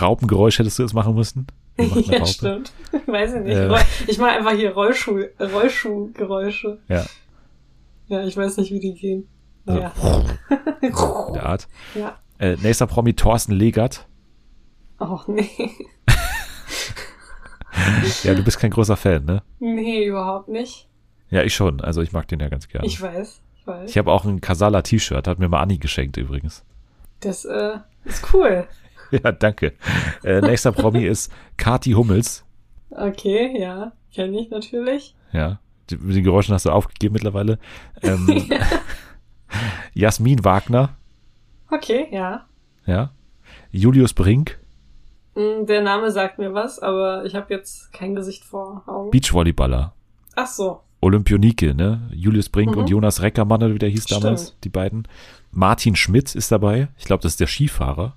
Raupengeräusch hättest du jetzt machen müssen. <laughs> Ja, Raupe? stimmt. <laughs> Weiß ich nicht. Äh. Ich mache einfach hier Rollschuh, Rollschuhgeräusche. Ja. Ja, ich weiß nicht, wie die gehen. Also, Naja. der Art. Ja. Äh, nächster Promi Thorsten Legert. Oh, nee. Ja, du bist kein großer Fan, ne? Nee, überhaupt nicht. Ja, ich schon. Also ich mag den ja ganz gerne. Ich weiß, ich weiß. Ich habe auch ein Casala T-Shirt, hat mir mal Anni geschenkt übrigens. Das äh, ist cool. <laughs> Ja, danke. Äh, nächster Promi ist Kati Hummels. Okay, ja. Kenne ich natürlich. Ja, die, die Geräusche hast du aufgegeben mittlerweile. Ähm, <laughs> <laughs> Jasmin Wagner. Okay, ja. Ja. Julius Brink. Mm, Der Name sagt mir was, aber ich habe jetzt kein Gesicht vor Augen. Beachvolleyballer. Ach so. Olympionike, ne? Julius Brink Mhm. und Jonas Reckermann, oder wie der hieß damals, Stimmt. die beiden. Martin Schmidt ist dabei. Ich glaube, das ist der Skifahrer.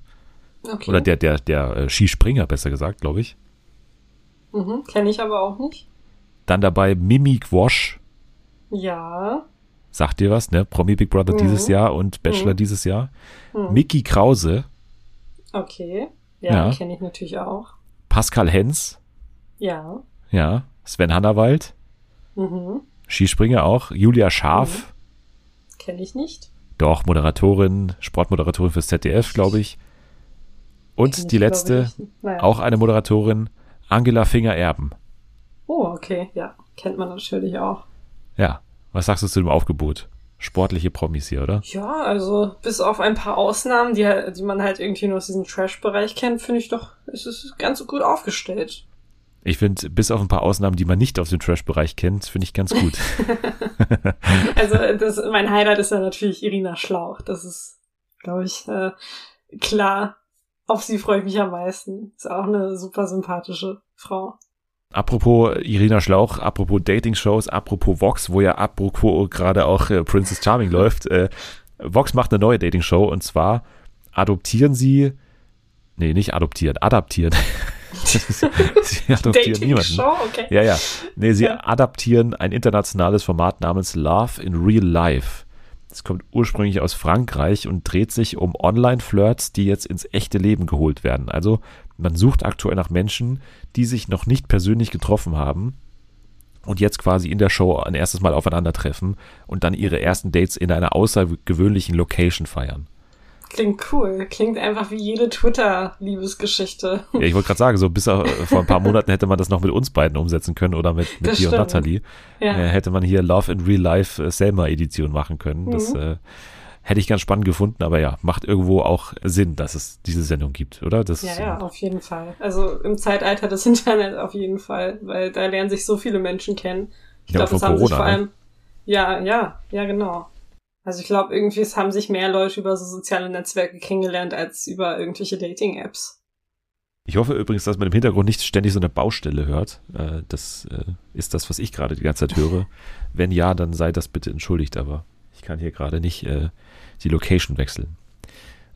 Okay. Oder der, der, der äh, Skispringer, besser gesagt, glaube ich. Mhm, Kenne ich aber auch nicht. Dann dabei Mimi Quosch. Ja. Sagt dir was, ne? Promi Big Brother Mhm. dieses Jahr und Bachelor Mhm. dieses Jahr. Hm. Mickey Krause, Okay. Ja, Ja. kenne ich natürlich auch. Pascal Hens, Ja. ja, Sven Hannawald, Mhm. Skispringer auch, Julia Scharf, Kenne ich nicht. doch, Moderatorin, Sportmoderatorin fürs ZDF, glaube ich. Und Kenn die ich, letzte, ich. Naja. auch eine Moderatorin, Angela Finger-Erben. Oh, okay. Ja. Kennt man natürlich auch. Ja, was sagst du zu dem Aufgebot? Sportliche Promis hier, oder? Ja, also bis auf ein paar Ausnahmen, die, die man halt irgendwie nur aus diesem Trash-Bereich kennt, finde ich doch, es ist ganz gut aufgestellt. Ich finde, bis auf ein paar Ausnahmen, die man nicht aus dem Trash-Bereich kennt, finde ich ganz gut. <laughs> Also das, mein Highlight ist ja natürlich Irina Schlauch. Das ist, glaube ich, äh, klar. Auf sie freue ich mich am meisten. Ist auch eine super sympathische Frau. Apropos Irina Schlauch, apropos Dating-Shows, apropos Vox, wo ja apropos gerade auch äh, Princess Charming läuft. Äh, Vox macht eine neue Dating-Show und zwar adoptieren sie, nee, nicht adoptieren, adaptieren. <laughs> <laughs> sie adoptieren niemanden. Dating-Show, okay. Ja, ja. Nee, sie Ja. adaptieren ein internationales Format namens Love in Real Life. Das kommt ursprünglich aus Frankreich und dreht sich um Online-Flirts, die jetzt ins echte Leben geholt werden. Also man sucht aktuell nach Menschen, die sich noch nicht persönlich getroffen haben und jetzt quasi in der Show ein erstes Mal aufeinandertreffen und dann ihre ersten Dates in einer außergewöhnlichen Location feiern. Klingt cool. Klingt einfach wie jede Twitter-Liebesgeschichte. Ja, ich wollte gerade sagen, so bis äh, vor ein paar Monaten hätte man das noch mit uns beiden umsetzen können oder mit, mit Das dir und. Nathalie. Ja. äh, hätte man hier Love in Real Life äh, Selma-Edition machen können. Das Mhm. äh, hätte ich ganz spannend gefunden, aber ja, macht irgendwo auch Sinn, dass es diese Sendung gibt, oder? Das, Ja, ja, auf jeden Fall. Also im Zeitalter des <laughs> Internets auf jeden Fall, weil da lernen sich so viele Menschen kennen. Ich Ja, glaube, das haben sich Corona, vor ne? allem. Ja, ja, ja, genau. Also ich glaube, irgendwie es haben sich mehr Leute über so soziale Netzwerke kennengelernt als über irgendwelche Dating-Apps. Ich hoffe übrigens, dass man im Hintergrund nicht ständig so eine Baustelle hört. Äh, das äh, ist das, was ich gerade die ganze Zeit höre. <laughs> Wenn ja, dann sei das bitte entschuldigt, aber ich kann hier gerade nicht äh, die Location wechseln.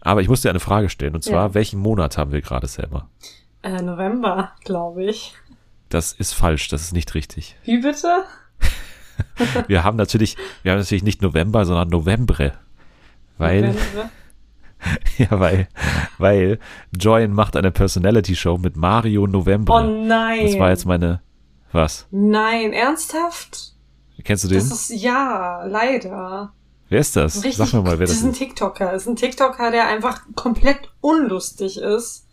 Aber ich muss dir eine Frage stellen, und zwar, Ja. welchen Monat haben wir gerade, Selma? Äh, November, glaube ich. Das ist falsch, das ist nicht richtig. Wie bitte? <laughs> <laughs> Wir haben natürlich, wir haben natürlich nicht November, sondern Novembre. Weil, November? <laughs> ja, weil, weil Joyen macht eine Personality-Show mit Mario Oh Novembre. nein. das war jetzt meine, was? Nein, ernsthaft? Kennst du den? Das ist ja, leider. wer ist das? Richtig, Sag mir mal, wer das das ist ein ist. TikToker. Das ist ein TikToker, der einfach komplett unlustig ist.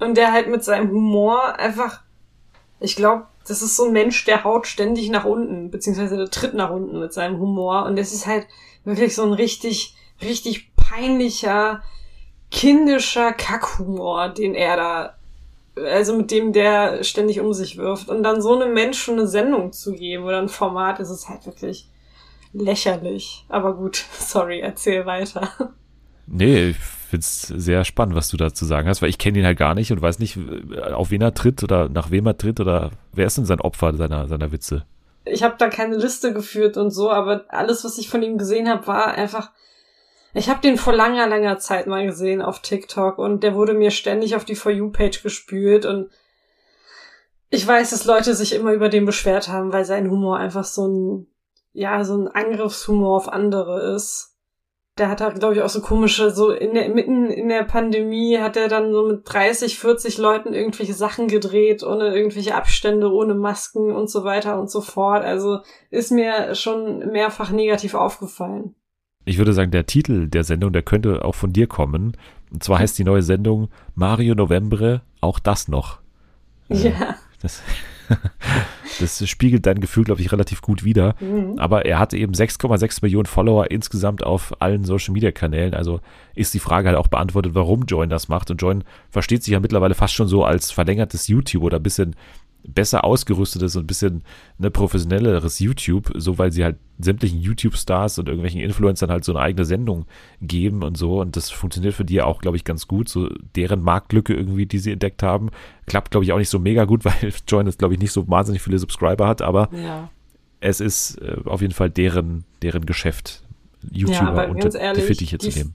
Und der halt mit seinem Humor einfach, ich glaube, das ist so ein Mensch, der haut ständig nach unten, beziehungsweise der tritt nach unten mit seinem Humor. Und das ist halt wirklich so ein richtig, richtig peinlicher, kindischer Kackhumor, den er da also mit dem der ständig um sich wirft. Und dann so einem Menschen eine Sendung zu geben oder ein Format, ist es halt wirklich lächerlich. Aber gut, <laughs> sorry, erzähl weiter. Nee, ich find's sehr spannend, was du dazu sagen hast, weil ich kenne ihn halt gar nicht und weiß nicht, auf wen er tritt oder nach wem er tritt oder wer ist denn sein Opfer seiner, seiner Witze. Ich habe da keine Liste geführt und so, aber alles, was ich von ihm gesehen habe, war einfach. Ich habe den vor langer, langer Zeit mal gesehen auf TikTok und der wurde mir ständig auf die For You-Page gespült und ich weiß, dass Leute sich immer über den beschwert haben, weil sein Humor einfach so ein, ja, so ein Angriffshumor auf andere ist der hat halt, glaube ich, auch so komische, so in der, mitten in der Pandemie hat er dann so mit 30, 40 Leuten irgendwelche Sachen gedreht, ohne irgendwelche Abstände, ohne Masken und so weiter und so fort. Also ist mir schon mehrfach negativ aufgefallen. Ich würde sagen, der Titel der Sendung, der könnte auch von dir kommen. Und zwar heißt die neue Sendung Mario Novembre, auch das noch. Ja. Äh, das <laughs> das spiegelt dein Gefühl, glaube ich, relativ gut wider. Mhm. Aber er hatte eben 6,6 Millionen Follower insgesamt auf allen Social Media Kanälen. Also ist die Frage halt auch beantwortet, warum Join das macht. Und Join versteht sich ja mittlerweile fast schon so als verlängertes YouTube oder ein bisschen besser ausgerüstetes und ein bisschen ne, professionelleres YouTube, so weil sie halt sämtlichen YouTube-Stars und irgendwelchen Influencern halt so eine eigene Sendung geben und so. Und das funktioniert für die auch, glaube ich, ganz gut. So deren Marktlücke irgendwie, die sie entdeckt haben, klappt, glaube ich, auch nicht so mega gut, <laughs> weil Join jetzt, glaube ich, nicht so wahnsinnig viele Subscriber hat, aber ja. es ist äh, auf jeden Fall deren, deren Geschäft, YouTuber ja, unter ehrlich, die Fittiche zu nehmen.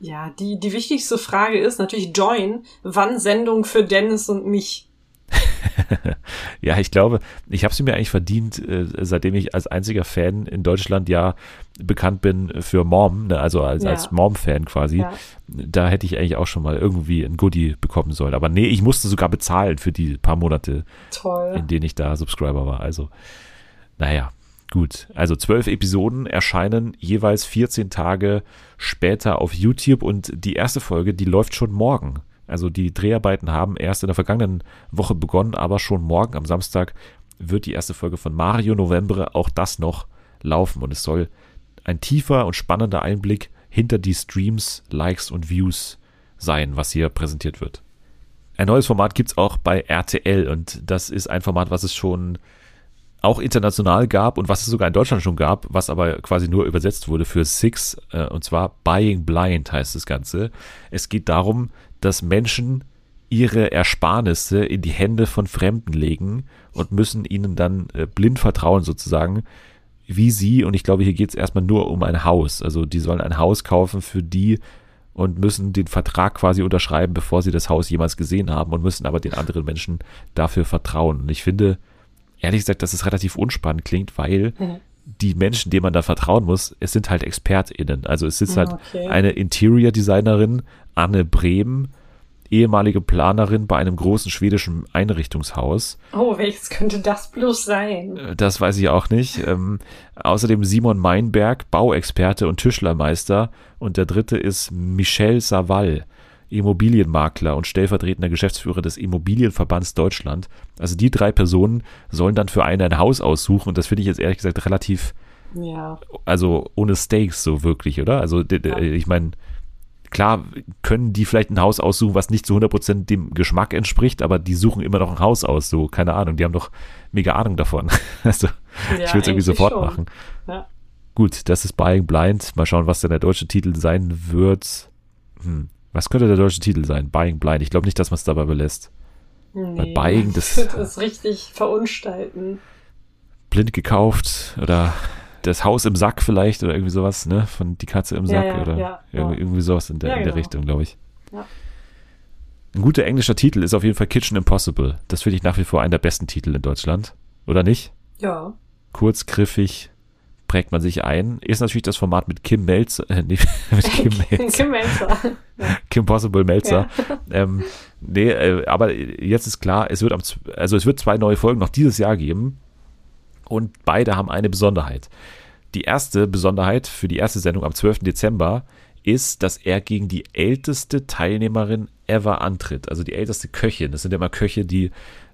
Ja, die, die wichtigste Frage ist natürlich Join, wann Sendung für Dennis und mich? <laughs> ja, ich glaube, ich habe sie mir eigentlich verdient, äh, seitdem ich als einziger Fan in Deutschland ja bekannt bin für Mom, ne, also als, ja. als Mom-Fan quasi. Ja. Da hätte ich eigentlich auch schon mal irgendwie ein Goodie bekommen sollen. Aber nee, ich musste sogar bezahlen für die paar Monate, Toll. in denen ich da Subscriber war. Also, naja, gut. Also zwölf Episoden erscheinen jeweils 14 Tage später auf YouTube und die erste Folge, die läuft schon morgen. Also die Dreharbeiten haben erst in der vergangenen Woche begonnen, aber schon morgen am Samstag wird die erste Folge von Mario Novembre auch das noch laufen und es soll ein tiefer und spannender Einblick hinter die Streams, Likes und Views sein, was hier präsentiert wird. Ein neues Format gibt es auch bei RTL und das ist ein Format, was es schon auch international gab und was es sogar in Deutschland schon gab, was aber quasi nur übersetzt wurde für Six, äh, und zwar Buying Blind heißt das Ganze. Es geht darum, dass Menschen ihre Ersparnisse in die Hände von Fremden legen und müssen ihnen dann äh, blind vertrauen sozusagen, wie sie, und ich glaube, hier geht es erstmal nur um ein Haus. Also die sollen ein Haus kaufen für die und müssen den Vertrag quasi unterschreiben, bevor sie das Haus jemals gesehen haben und müssen aber den anderen Menschen dafür vertrauen. Und ich finde, ehrlich gesagt, dass es relativ unspannend klingt, weil mhm. die Menschen, denen man da vertrauen muss, es sind halt ExpertInnen. Also es ist halt okay. eine Interior Designerin, Anne Brehm, ehemalige Planerin bei einem großen schwedischen Einrichtungshaus. Oh, welches könnte das bloß sein? Äh, das weiß ich auch nicht. Ähm, außerdem Simon Meinberg, Bauexperte und Tischlermeister. Und der dritte ist Michel Saval, Immobilienmakler und stellvertretender Geschäftsführer des Immobilienverbands Deutschland. Also die drei Personen sollen dann für einen ein Haus aussuchen. Und das finde ich jetzt ehrlich gesagt relativ, ja. also ohne Stakes so wirklich, oder? Also ja. ich meine, klar können die vielleicht ein Haus aussuchen, was nicht zu 100% dem Geschmack entspricht, aber die suchen immer noch ein Haus aus, so, keine Ahnung, die haben doch mega Ahnung davon. <laughs> also, ja, ich würde es irgendwie sofort schon. machen. Ja. Gut, das ist Buying Blind. Mal schauen, was denn der deutsche Titel sein wird. Hm. Was könnte der deutsche Titel sein? Buying Blind. Ich glaube nicht, dass man es dabei belässt. Nee, Weil Buying, das. <laughs> Das richtig verunstalten. Blind gekauft oder das Haus im Sack vielleicht oder irgendwie sowas, ne? Von die Katze im Sack ja, ja, oder ja, irgendwie, irgendwie, sowas in der, in der genau. Richtung, glaube ich. Ja. Ein guter englischer Titel ist auf jeden Fall Kitchen Impossible. Das finde ich nach wie vor einen der besten Titel in Deutschland. Oder nicht? Ja. Kurz, griffig, prägt man sich ein. Ist natürlich das Format mit Kim Melzer, äh, nee, <laughs> mit Kim Melzer. <laughs> Kim Melzer. Kim Possible Melzer. Ja. <laughs> Ähm, nee, äh, aber jetzt ist klar, es wird am, also es wird zwei neue Folgen noch dieses Jahr geben und beide haben eine Besonderheit. Die erste Besonderheit für die erste Sendung am 12. Dezember ist, dass er gegen die älteste Teilnehmerin ever antritt. Also die älteste Köchin. Das sind ja immer Köche, die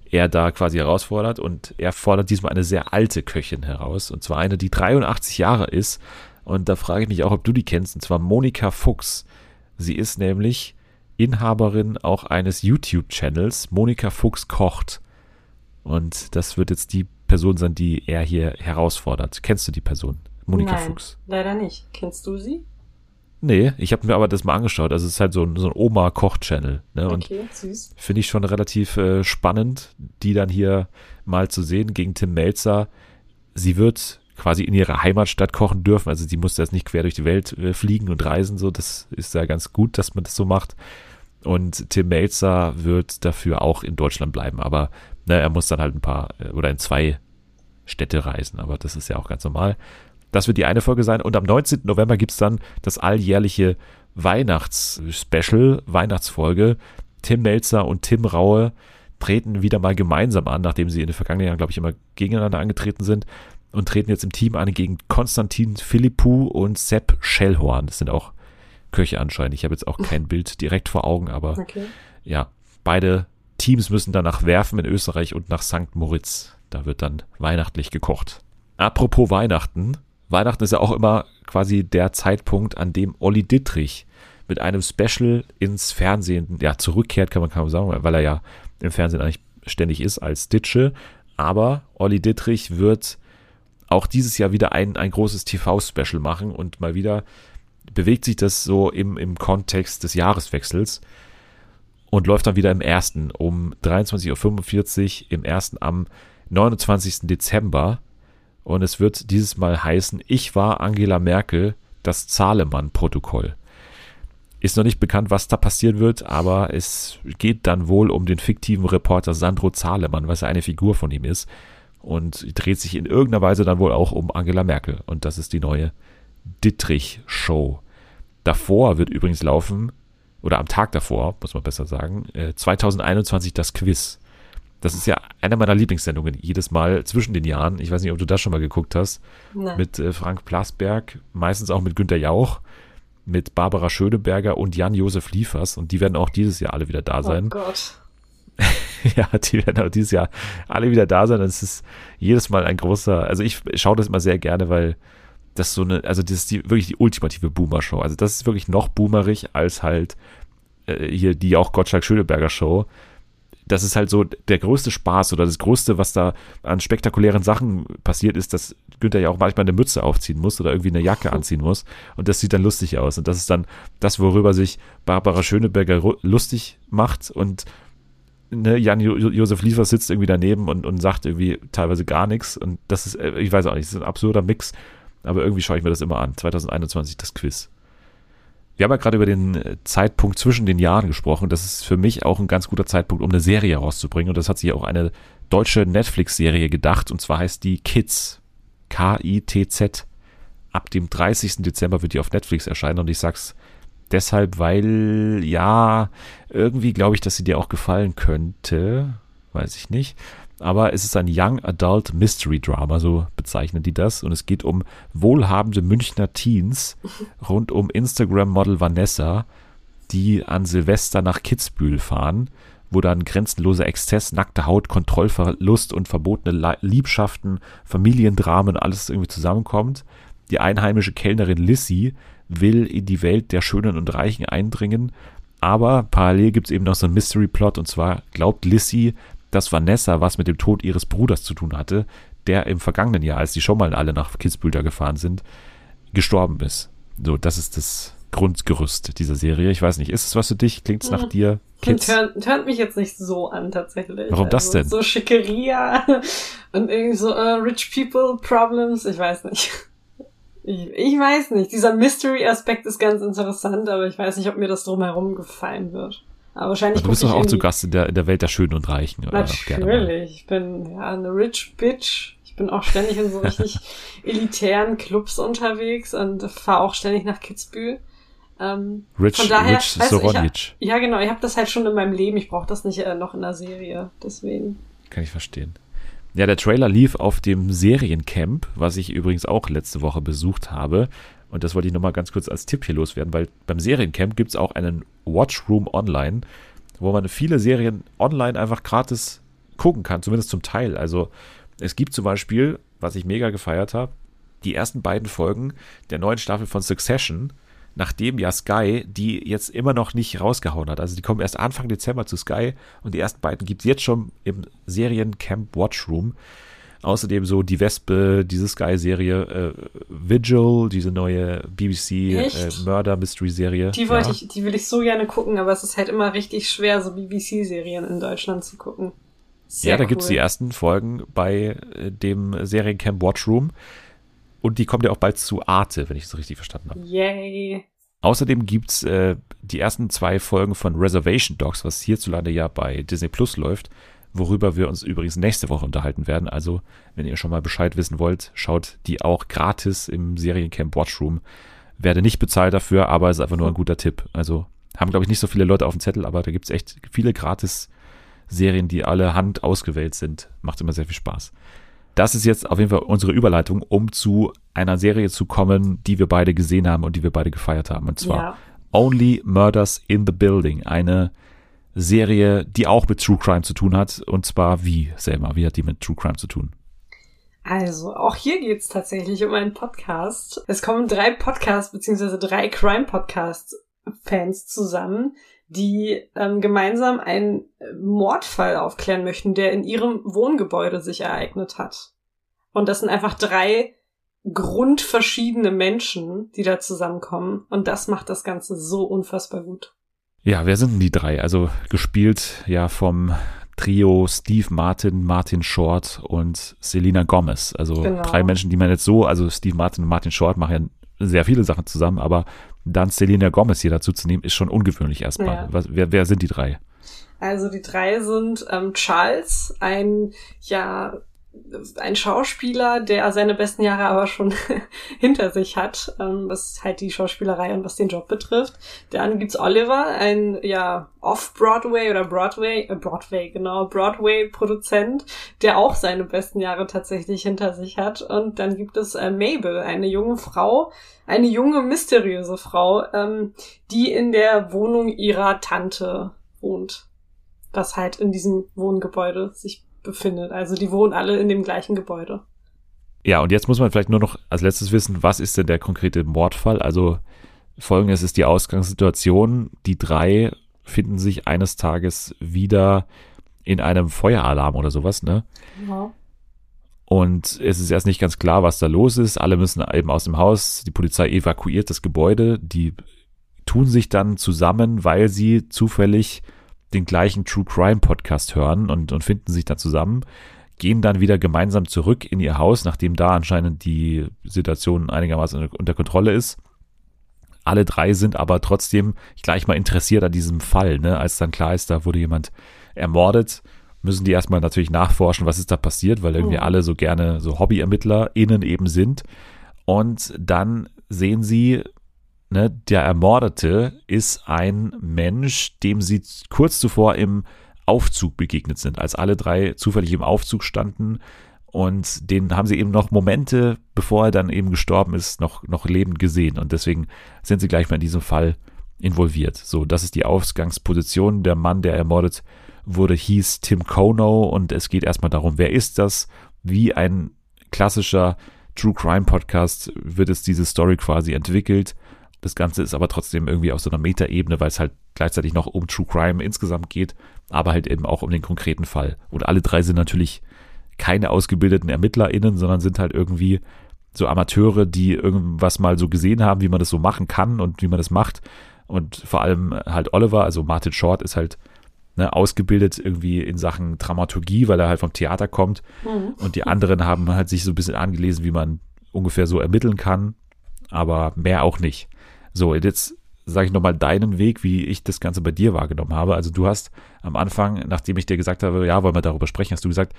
er da quasi herausfordert. Und er fordert diesmal eine sehr alte Köchin heraus. Und zwar eine, die 83 Jahre ist. Und da frage ich mich auch, ob du die kennst. Und zwar Monika Fuchs. Sie ist nämlich Inhaberin auch eines YouTube-Channels, Monika Fuchs kocht. Und das wird jetzt die Person sein, die er hier herausfordert. Kennst du die Person? Monika Nein, Fuchs. leider nicht. Kennst du sie? Nee, ich habe mir aber das mal angeschaut. Also es ist halt so ein, so ein Oma-Koch-Channel. Ne? Und Okay, süß. finde ich schon relativ äh, spannend, die dann hier mal zu sehen gegen Tim Melzer. Sie wird quasi in ihrer Heimatstadt kochen dürfen. Also sie muss jetzt nicht quer durch die Welt äh, fliegen und reisen. So, das ist ja ganz gut, dass man das so macht. Und Tim Melzer wird dafür auch in Deutschland bleiben. Aber ne, er muss dann halt ein paar äh, oder in zwei Städte reisen. Aber das ist ja auch ganz normal. Das wird die eine Folge sein. Und am 19. November gibt's dann das alljährliche Weihnachts-Special, Weihnachtsfolge. Tim Melzer und Tim Raue treten wieder mal gemeinsam an, nachdem sie in den vergangenen Jahren, glaube ich, immer gegeneinander angetreten sind und treten jetzt im Team an gegen Konstantin Philippou und Sepp Schellhorn. Das sind auch Köche anscheinend. Ich habe jetzt auch kein Bild direkt vor Augen, aber Okay. ja, beide Teams müssen dann nach Werfen in Österreich und nach St. Moritz. Da wird dann weihnachtlich gekocht. Apropos Weihnachten. Weihnachten ist ja auch immer quasi der Zeitpunkt, an dem Olli Dittrich mit einem Special ins Fernsehen ja, zurückkehrt, kann man kaum sagen, weil er ja im Fernsehen eigentlich ständig ist als Ditsche. Aber Olli Dittrich wird auch dieses Jahr wieder ein, ein großes TV-Special machen und mal wieder bewegt sich das so im, im Kontext des Jahreswechsels und läuft dann wieder im ersten um 23.45 Uhr, im ersten am 29. Dezember. Und es wird dieses Mal heißen, ich war Angela Merkel, das Zahlemann-Protokoll. Ist noch nicht bekannt, was da passieren wird, aber es geht dann wohl um den fiktiven Reporter Sandro Zahlemann, was ja eine Figur von ihm ist. Und dreht sich in irgendeiner Weise dann wohl auch um Angela Merkel. Und das ist die neue Dittrich-Show. Davor wird übrigens laufen, oder am Tag davor, muss man besser sagen, äh, 2021 das Quiz. Das ist ja einer meiner Lieblingssendungen jedes Mal zwischen den Jahren. Ich weiß nicht, ob du das schon mal geguckt hast. Nein. Mit äh, Frank Plasberg, meistens auch mit Günter Jauch, mit Barbara Schöneberger und Jan-Josef Liefers. Und die werden auch dieses Jahr alle wieder da oh sein. Gott. <laughs> ja, die werden auch dieses Jahr alle wieder da sein. Das ist jedes Mal ein großer, also ich schaue das immer sehr gerne, weil das so eine, also das ist die, wirklich die ultimative Boomer-Show. Also das ist wirklich noch boomerig als halt äh, hier die auch Gottschalk Schöneberger Show. Das ist halt so der größte Spaß oder das Größte, was da an spektakulären Sachen passiert ist, dass Günther ja auch manchmal eine Mütze aufziehen muss oder irgendwie eine Jacke <laughs> anziehen muss. Und das sieht dann lustig aus. Und das ist dann das, worüber sich Barbara Schöneberger lustig macht. Und ne, Jan jo Josef Liefers sitzt irgendwie daneben und, und sagt irgendwie teilweise gar nichts. Und das ist, äh, ich weiß auch nicht, das ist ein absurder Mix, aber irgendwie schaue ich mir das immer an. 2021 das Quiz. Wir haben ja gerade über den äh, Zeitpunkt zwischen den Jahren gesprochen. Das ist für mich auch ein ganz guter Zeitpunkt, um eine Serie rauszubringen. Und das hat sich auch eine deutsche Netflix-Serie gedacht. Und zwar heißt die Kids. K-I-T-Z. Ab dem 30. Dezember wird die auf Netflix erscheinen. Und ich sag's deshalb, weil, ja, irgendwie glaube ich, dass sie dir auch gefallen könnte. Weiß ich nicht. Aber es ist ein Young Adult Mystery Drama, so bezeichnen die das. Und es geht um wohlhabende Münchner Teens <laughs> rund um Instagram-Model Vanessa, die an Silvester nach Kitzbühel fahren, wo dann grenzenloser Exzess, nackte Haut, Kontrollverlust und verbotene Liebschaften, Familiendramen, alles irgendwie zusammenkommt. Die einheimische Kellnerin Lissy will in die Welt der Schönen und Reichen eindringen, aber parallel gibt es eben noch so einen Mystery-Plot und zwar glaubt Lissy, dass Vanessa was mit dem Tod ihres Bruders zu tun hatte, der im vergangenen Jahr, als die schon mal alle nach Kitzbühel gefahren sind, gestorben ist. So, das ist das Grundgerüst dieser Serie. Ich weiß nicht, ist es was für dich? Klingt es nach Hm. dir? Kids? Turnt, turnt mich jetzt nicht so an, tatsächlich. Warum das also, denn? So Schickeria <laughs> und irgendwie so äh, Rich People Problems, ich weiß nicht. Ich, ich weiß nicht. Dieser Mystery-Aspekt ist ganz interessant, aber ich weiß nicht, ob mir das drumherum gefallen wird. Aber wahrscheinlich Du bist doch auch zu Gast in der, in der Welt der Schönen und Reichen. Natürlich. Ich bin ja eine Rich Bitch. Ich bin auch ständig in so <laughs> richtig elitären Clubs unterwegs und fahre auch ständig nach Kitzbühel. Ähm, Rich, von daher, Rich weißt du, ich Soronic. ja, genau. Ich habe das halt schon in meinem Leben. Ich brauche das nicht äh, noch in der Serie. Deswegen. Kann ich verstehen. Ja, der Trailer lief auf dem Seriencamp, was ich übrigens auch letzte Woche besucht habe. Und das wollte ich nochmal ganz kurz als Tipp hier loswerden, weil beim Seriencamp gibt es auch einen Watchroom online, wo man viele Serien online einfach gratis gucken kann, zumindest zum Teil. Also es gibt zum Beispiel, was ich mega gefeiert habe, die ersten beiden Folgen der neuen Staffel von Succession nachdem ja Sky die jetzt immer noch nicht rausgehauen hat. Also die kommen erst Anfang Dezember zu Sky und die ersten beiden gibt es jetzt schon im Seriencamp Watchroom. Außerdem so die Wespe, diese Sky-Serie äh, Vigil, diese neue BBC äh. Die wollte ja. ich, die will ich so gerne gucken, aber es ist halt immer richtig schwer, so BBC-Serien in Deutschland zu gucken. Sehr ja, da cool. gibt's die ersten Folgen bei äh, dem Seriencamp Watchroom. Und die kommt ja auch bald zu Arte, wenn ich es richtig verstanden habe. Yay. Außerdem gibt's äh, die ersten zwei Folgen von Reservation Dogs, was hierzulande ja bei Disney Plus läuft worüber wir uns übrigens nächste Woche unterhalten werden. Also, wenn ihr schon mal Bescheid wissen wollt, schaut die auch gratis im Seriencamp Watchroom. Werde nicht bezahlt dafür, aber ist einfach nur ein guter Tipp. Also, haben, glaube ich, nicht so viele Leute auf dem Zettel, aber da gibt es echt viele gratis Serien, die alle Hand ausgewählt sind. Macht immer sehr viel Spaß. Das ist jetzt auf jeden Fall unsere Überleitung, um zu einer Serie zu kommen, die wir beide gesehen haben und die wir beide gefeiert haben. Und zwar ja. Only Murders in the Building. Eine Serie, die auch mit True Crime zu tun hat. Und zwar wie, Selma? Wie hat die mit True Crime zu tun? Also, auch hier geht's tatsächlich um einen Podcast. Es kommen drei Podcasts beziehungsweise drei Crime-Podcast-Fans zusammen, die ähm, gemeinsam einen Mordfall aufklären möchten, der in ihrem Wohngebäude sich ereignet hat. Und das sind einfach drei grundverschiedene Menschen, die da zusammenkommen. Und das macht das Ganze so unfassbar gut. Ja, wer sind denn die drei? Also gespielt ja vom Trio Steve Martin, Martin Short und Selena Gomez. Also genau. drei Menschen, die man jetzt so, also Steve Martin und Martin Short machen ja sehr viele Sachen zusammen, aber dann Selena Gomez hier dazu zu nehmen, ist schon ungewöhnlich erstmal. Ja. Was, wer, wer sind die drei? Also die drei sind ähm, Charles, ein ja ein Schauspieler, der seine besten Jahre aber schon <laughs> hinter sich hat, ähm, was halt die Schauspielerei und was den Job betrifft. Dann gibt's Oliver, ein ja Off-Broadway oder Broadway, äh, Broadway, genau, Broadway-Produzent, der auch seine besten Jahre tatsächlich hinter sich hat. Und dann gibt es äh, Mabel, eine junge Frau, eine junge, mysteriöse Frau, ähm, die in der Wohnung ihrer Tante wohnt. Was halt in diesem Wohngebäude sich befindet. Also die wohnen alle in dem gleichen Gebäude. Ja, und jetzt muss man vielleicht nur noch als letztes wissen, was ist denn der konkrete Mordfall? Also folgendes ist die Ausgangssituation. Die drei finden sich eines Tages wieder in einem Feueralarm oder sowas, ne? Ja. Und es ist erst nicht ganz klar, was da los ist. Alle müssen eben aus dem Haus. Die Polizei evakuiert das Gebäude. Die tun sich dann zusammen, weil sie zufällig den gleichen True Crime Podcast hören und, und finden sich da zusammen, gehen dann wieder gemeinsam zurück in ihr Haus, nachdem da anscheinend die Situation einigermaßen unter Kontrolle ist. Alle drei sind aber trotzdem gleich mal interessiert an diesem Fall, ne? Als dann klar ist, da wurde jemand ermordet, müssen die erstmal natürlich nachforschen, was ist da passiert, weil irgendwie oh. alle so gerne so HobbyermittlerInnen eben sind. Und dann sehen sie ne, der Ermordete ist ein Mensch, dem sie kurz zuvor im Aufzug begegnet sind, als alle drei zufällig im Aufzug standen. Und den haben sie eben noch Momente, bevor er dann eben gestorben ist, noch, noch lebend gesehen. Und deswegen sind sie gleich mal in diesem Fall involviert. So, das ist die Ausgangsposition. Der Mann, der ermordet wurde, hieß Tim Kono. Und es geht erstmal darum, wer ist das? Wie ein klassischer True Crime Podcast wird es diese Story quasi entwickelt. Das Ganze ist aber trotzdem irgendwie auf so einer Metaebene, weil es halt gleichzeitig noch um True Crime insgesamt geht, aber halt eben auch um den konkreten Fall. Und alle drei sind natürlich keine ausgebildeten ErmittlerInnen, sondern sind halt irgendwie so Amateure, die irgendwas mal so gesehen haben, wie man das so machen kann und wie man das macht. Und vor allem halt Oliver, also Martin Short, ist halt ne, ausgebildet irgendwie in Sachen Dramaturgie, weil er halt vom Theater kommt. Mhm. Und die anderen haben halt sich so ein bisschen angelesen, wie man ungefähr so ermitteln kann, aber mehr auch nicht. So, jetzt sage ich nochmal deinen Weg, wie ich das Ganze bei dir wahrgenommen habe. Also du hast am Anfang, nachdem ich dir gesagt habe, ja, wollen wir darüber sprechen, hast du gesagt,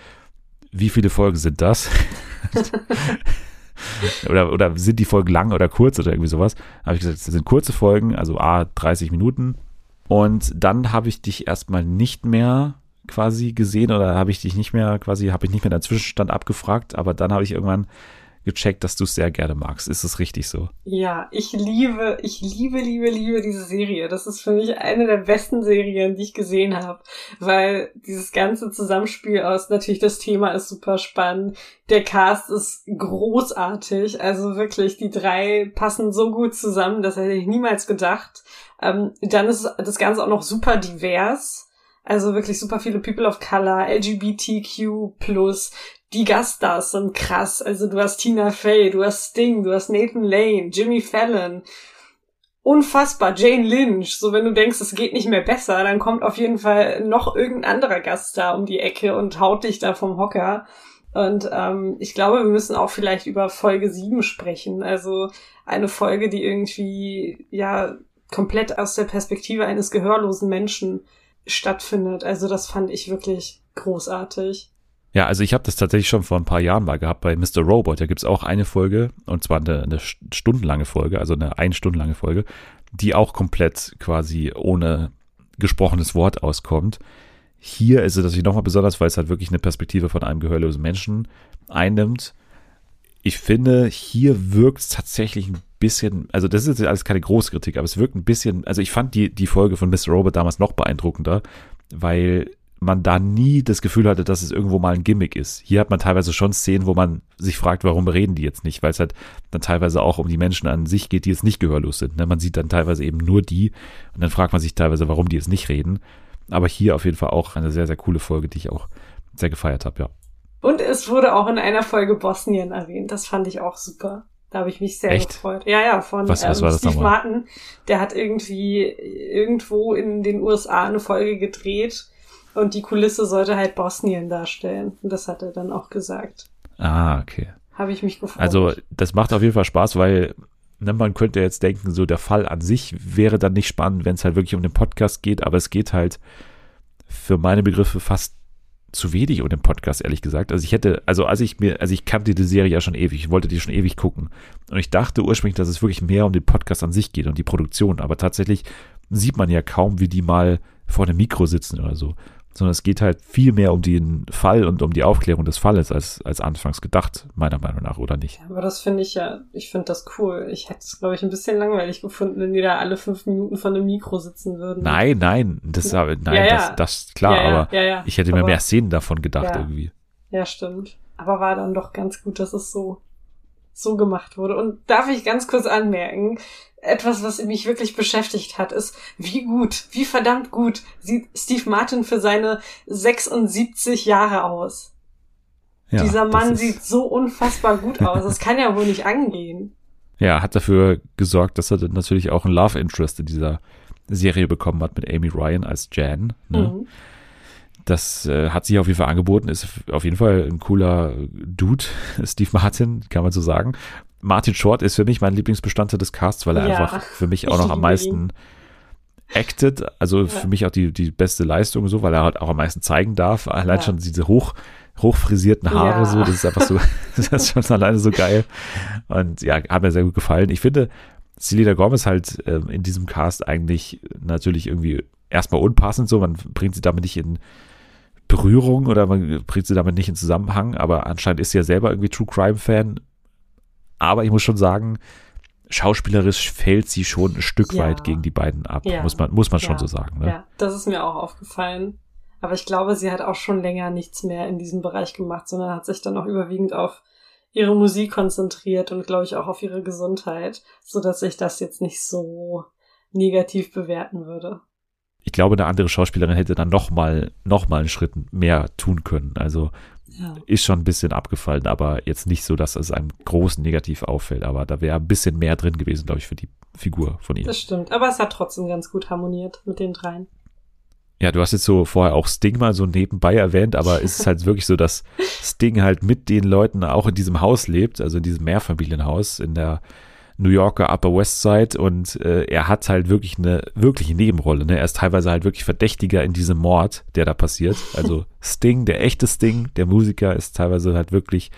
wie viele Folgen sind das? <laughs> oder, oder sind die Folgen lang oder kurz oder irgendwie sowas? Habe ich gesagt, das sind kurze Folgen, also A, 30 Minuten. Und dann habe ich dich erstmal nicht mehr quasi gesehen oder habe ich dich nicht mehr quasi, habe ich nicht mehr deinen Zwischenstand abgefragt, aber dann habe ich irgendwann gecheckt, dass du es sehr gerne magst. Ist es richtig so? Ja, ich liebe, ich liebe, liebe, liebe diese Serie. Das ist für mich eine der besten Serien, die ich gesehen habe, weil dieses ganze Zusammenspiel aus natürlich das Thema ist super spannend, der Cast ist großartig, also wirklich die drei passen so gut zusammen, das hätte ich niemals gedacht. Ähm, dann ist das Ganze auch noch super divers. Also wirklich super viele People of Color, LGBTQ+, die Gaststars sind krass. Also du hast Tina Fey, du hast Sting, du hast Nathan Lane, Jimmy Fallon. Unfassbar, Jane Lynch. So, wenn du denkst, es geht nicht mehr besser, dann kommt auf jeden Fall noch irgendein anderer Gaststar um die Ecke und haut dich da vom Hocker. Und ähm, ich glaube, wir müssen auch vielleicht über Folge 7 sprechen. Also eine Folge, die irgendwie, ja, komplett aus der Perspektive eines gehörlosen Menschen stattfindet. Also das fand ich wirklich großartig. Ja, also ich habe das tatsächlich schon vor ein paar Jahren mal gehabt bei Mr. Robot. Da gibt's auch eine Folge, und zwar eine, eine stundenlange Folge, also eine ein Stundenlange Folge, die auch komplett quasi ohne gesprochenes Wort auskommt. Hier ist es natürlich nochmal besonders, weil es halt wirklich eine Perspektive von einem gehörlosen Menschen einnimmt. Ich finde, hier wirkt es tatsächlich ein bisschen, also das ist jetzt alles keine Großkritik, aber es wirkt ein bisschen, also ich fand die, die Folge von Mr. Robot damals noch beeindruckender, weil man da nie das Gefühl hatte, dass es irgendwo mal ein Gimmick ist. Hier hat man teilweise schon Szenen, wo man sich fragt, warum reden die jetzt nicht, weil es halt dann teilweise auch um die Menschen an sich geht, die jetzt nicht gehörlos sind. Ne? Man sieht dann teilweise eben nur die und dann fragt man sich teilweise, warum die jetzt nicht reden. Aber hier auf jeden Fall auch eine sehr, sehr coole Folge, die ich auch sehr gefeiert habe, ja. Und es wurde auch in einer Folge Bosnien erwähnt. Das fand ich auch super. Da habe ich mich sehr Echt? gefreut. Ja, ja, von was, was ähm, Steve Martin. Der hat irgendwie irgendwo in den USA eine Folge gedreht und die Kulisse sollte halt Bosnien darstellen. Und das hat er dann auch gesagt. Ah, okay. Habe ich mich gefreut. Also, das macht auf jeden Fall Spaß, weil ne, man könnte jetzt denken, so der Fall an sich wäre dann nicht spannend, wenn es halt wirklich um den Podcast geht, aber es geht halt für meine Begriffe fast zu wenig um den Podcast, ehrlich gesagt. Also ich hätte, also als ich mir, also ich kannte die Serie ja schon ewig, ich wollte die schon ewig gucken. Und ich dachte ursprünglich, dass es wirklich mehr um den Podcast an sich geht und die Produktion. Aber tatsächlich sieht man ja kaum, wie die mal vor einem Mikro sitzen oder so sondern es geht halt viel mehr um den Fall und um die Aufklärung des Falles als, als anfangs gedacht, meiner Meinung nach, oder nicht? aber das finde ich ja, ich finde das cool. Ich hätte es, glaube ich, ein bisschen langweilig gefunden, wenn die da alle fünf Minuten von einem Mikro sitzen würden. Nein, nein, das, nein, ja, ja. das, das, klar, ja, aber ich hätte mir aber, mehr Szenen davon gedacht irgendwie. Ja, stimmt. Aber war dann doch ganz gut, dass es so, so gemacht wurde. Und darf ich ganz kurz anmerken, etwas, was mich wirklich beschäftigt hat, ist, wie gut, wie verdammt gut sieht Steve Martin für seine 76 Jahre aus. Ja, Dieser Mann sieht so unfassbar gut aus. Das kann ja wohl nicht angehen. <laughs> Ja, hat dafür gesorgt, dass er dann natürlich auch ein Love Interest in dieser Serie bekommen hat mit Amy Ryan als Jan. Ne? Mhm. Das äh, hat sich auf jeden Fall angeboten, ist auf jeden Fall ein cooler Dude, <laughs> Steve Martin, kann man so sagen. Martin Short ist für mich mein Lieblingsbestandteil des Casts, weil er ja, einfach für mich auch noch am meisten acted, also ja. für mich auch die, die beste Leistung so, weil er halt auch am meisten zeigen darf. Allein ja. schon diese hoch, hochfrisierten Haare ja. so, das ist einfach so, <laughs> <laughs> das ist schon alleine so geil. Und ja, hat mir sehr gut gefallen. Ich finde, Selena Gomez halt äh, in diesem Cast eigentlich natürlich irgendwie erstmal unpassend so, man bringt sie damit nicht in Berührung oder man bringt sie damit nicht in Zusammenhang, aber anscheinend ist sie ja selber irgendwie True Crime Fan aber ich muss schon sagen, schauspielerisch fällt sie schon ein Stück ja. weit gegen die beiden ab, ja. muss man, muss man schon so sagen. Ne? Ja, das ist mir auch aufgefallen. Aber ich glaube, sie hat auch schon länger nichts mehr in diesem Bereich gemacht, sondern hat sich dann auch überwiegend auf ihre Musik konzentriert und glaube ich auch auf ihre Gesundheit, so dass ich das jetzt nicht so negativ bewerten würde. Ich glaube, eine andere Schauspielerin hätte dann noch mal, noch mal einen Schritt mehr tun können. Also ja. ist schon ein bisschen abgefallen, aber jetzt nicht so, dass es einem großen negativ auffällt. Aber da wäre ein bisschen mehr drin gewesen, glaube ich, für die Figur von ihr. Das stimmt, aber es hat trotzdem ganz gut harmoniert mit den dreien. Ja, du hast jetzt so vorher auch Sting mal so nebenbei erwähnt, aber <laughs> ist es halt wirklich so, dass Sting halt mit den Leuten auch in diesem Haus lebt, also in diesem Mehrfamilienhaus in der New Yorker Upper West Side und äh, er hat halt wirklich eine wirkliche Nebenrolle. Ne? Er ist teilweise halt wirklich Verdächtiger in diesem Mord, der da passiert. Also <laughs> Sting, der echte Sting, der Musiker, ist teilweise halt wirklich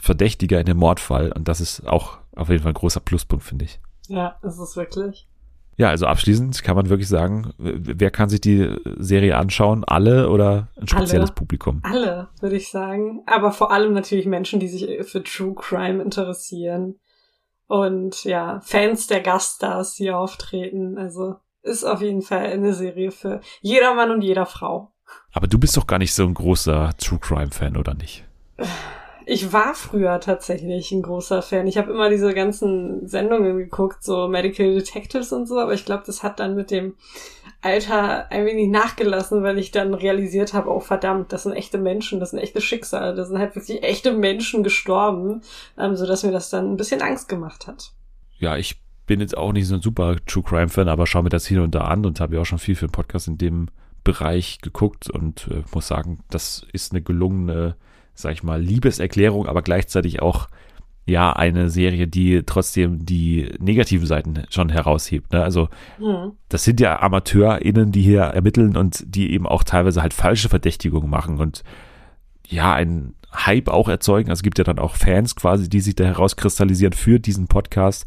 Verdächtiger in dem Mordfall und das ist auch auf jeden Fall ein großer Pluspunkt, finde ich. Ja, ist es wirklich. Ja, also abschließend kann man wirklich sagen, wer kann sich die Serie anschauen? Alle oder ein spezielles Alle. Publikum? Alle, würde ich sagen. Aber vor allem natürlich Menschen, die sich für True Crime interessieren. Und ja, Fans der Gaststars, die auftreten. Also ist auf jeden Fall eine Serie für jeder Mann und jeder Frau. Aber du bist doch gar nicht so ein großer True Crime Fan, oder nicht? Ich war früher tatsächlich ein großer Fan. Ich habe immer diese ganzen Sendungen geguckt, so Medical Detectives und so, aber ich glaube, das hat dann mit dem Alter ein wenig nachgelassen, weil ich dann realisiert habe, oh verdammt, das sind echte Menschen, das sind echte Schicksale, das sind halt wirklich echte Menschen gestorben, ähm, so mir das dann ein bisschen Angst gemacht hat. Ja, ich bin jetzt auch nicht so ein super True Crime Fan, aber schaue mir das hier und da an und habe ja auch schon viel für den Podcast in dem Bereich geguckt und äh, muss sagen, das ist eine gelungene sag ich mal, Liebeserklärung, aber gleichzeitig auch ja eine Serie, die trotzdem die negativen Seiten schon heraushebt. Ne? Also Hm. das sind ja AmateurInnen, die hier ermitteln und die eben auch teilweise halt falsche Verdächtigungen machen und ja, einen Hype auch erzeugen. Also es gibt ja dann auch Fans quasi, die sich da herauskristallisieren für diesen Podcast,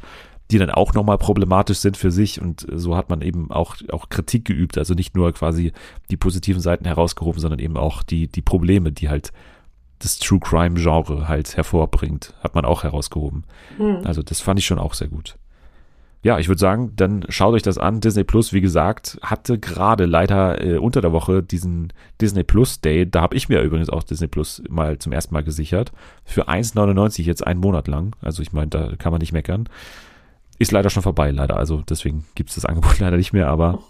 die dann auch nochmal problematisch sind für sich und so hat man eben auch, auch Kritik geübt. Also nicht nur quasi die positiven Seiten herausgehoben, sondern eben auch die, die Probleme, die halt das True Crime Genre halt hervorbringt, hat man auch herausgehoben. Hm. Also das fand ich schon auch sehr gut. Ja, ich würde sagen, dann schaut euch das an. Disney Plus, wie gesagt, hatte gerade leider äh, unter der Woche diesen Disney Plus Day. Da habe ich mir übrigens auch Disney Plus mal zum ersten Mal gesichert. Für 1,99 jetzt einen Monat lang. Also ich meine, da kann man nicht meckern. Ist leider schon vorbei, leider. Also deswegen gibt es das Angebot <laughs> leider nicht mehr, aber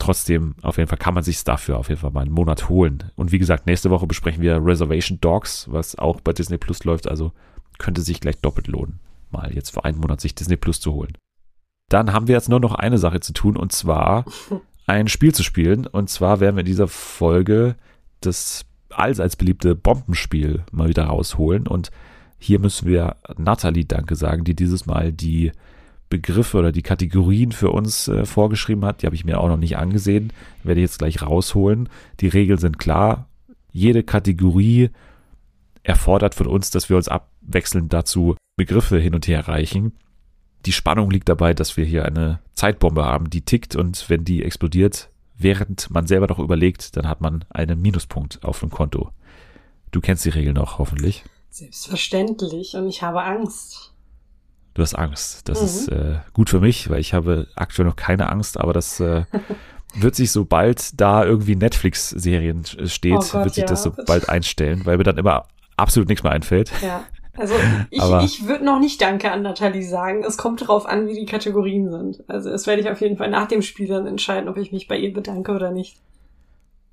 trotzdem, auf jeden Fall kann man sich dafür auf jeden Fall mal einen Monat holen. Und wie gesagt, nächste Woche besprechen wir Reservation Dogs, was auch bei Disney Plus läuft. Also könnte sich gleich doppelt lohnen, mal jetzt für einen Monat sich Disney Plus zu holen. Dann haben wir jetzt nur noch eine Sache zu tun und zwar ein Spiel zu spielen. Und zwar werden wir in dieser Folge das allseits beliebte Bombenspiel mal wieder rausholen. Und hier müssen wir Nathalie Danke sagen, die dieses Mal die Begriffe oder die Kategorien für uns äh, vorgeschrieben hat. Die habe ich mir auch noch nicht angesehen. Werde ich jetzt gleich rausholen. Die Regeln sind klar. Jede Kategorie erfordert von uns, dass wir uns abwechselnd dazu Begriffe hin und her reichen. Die Spannung liegt dabei, dass wir hier eine Zeitbombe haben, die tickt und wenn die explodiert, während man selber noch überlegt, dann hat man einen Minuspunkt auf dem Konto. Du kennst die Regel noch, hoffentlich. Selbstverständlich und ich habe Angst. Du hast Angst. Das Mhm. ist äh, gut für mich, weil ich habe aktuell noch keine Angst, aber das äh, <laughs> wird sich, sobald da irgendwie Netflix-Serien steht, Oh Gott, wird sich ja. das so bald einstellen, weil mir dann immer absolut nichts mehr einfällt. Ja. Also <laughs> ich, Aber- ich würde noch nicht Danke an Nathalie sagen. Es kommt darauf an, wie die Kategorien sind. Also das werde ich auf jeden Fall nach dem Spiel dann entscheiden, ob ich mich bei ihr bedanke oder nicht.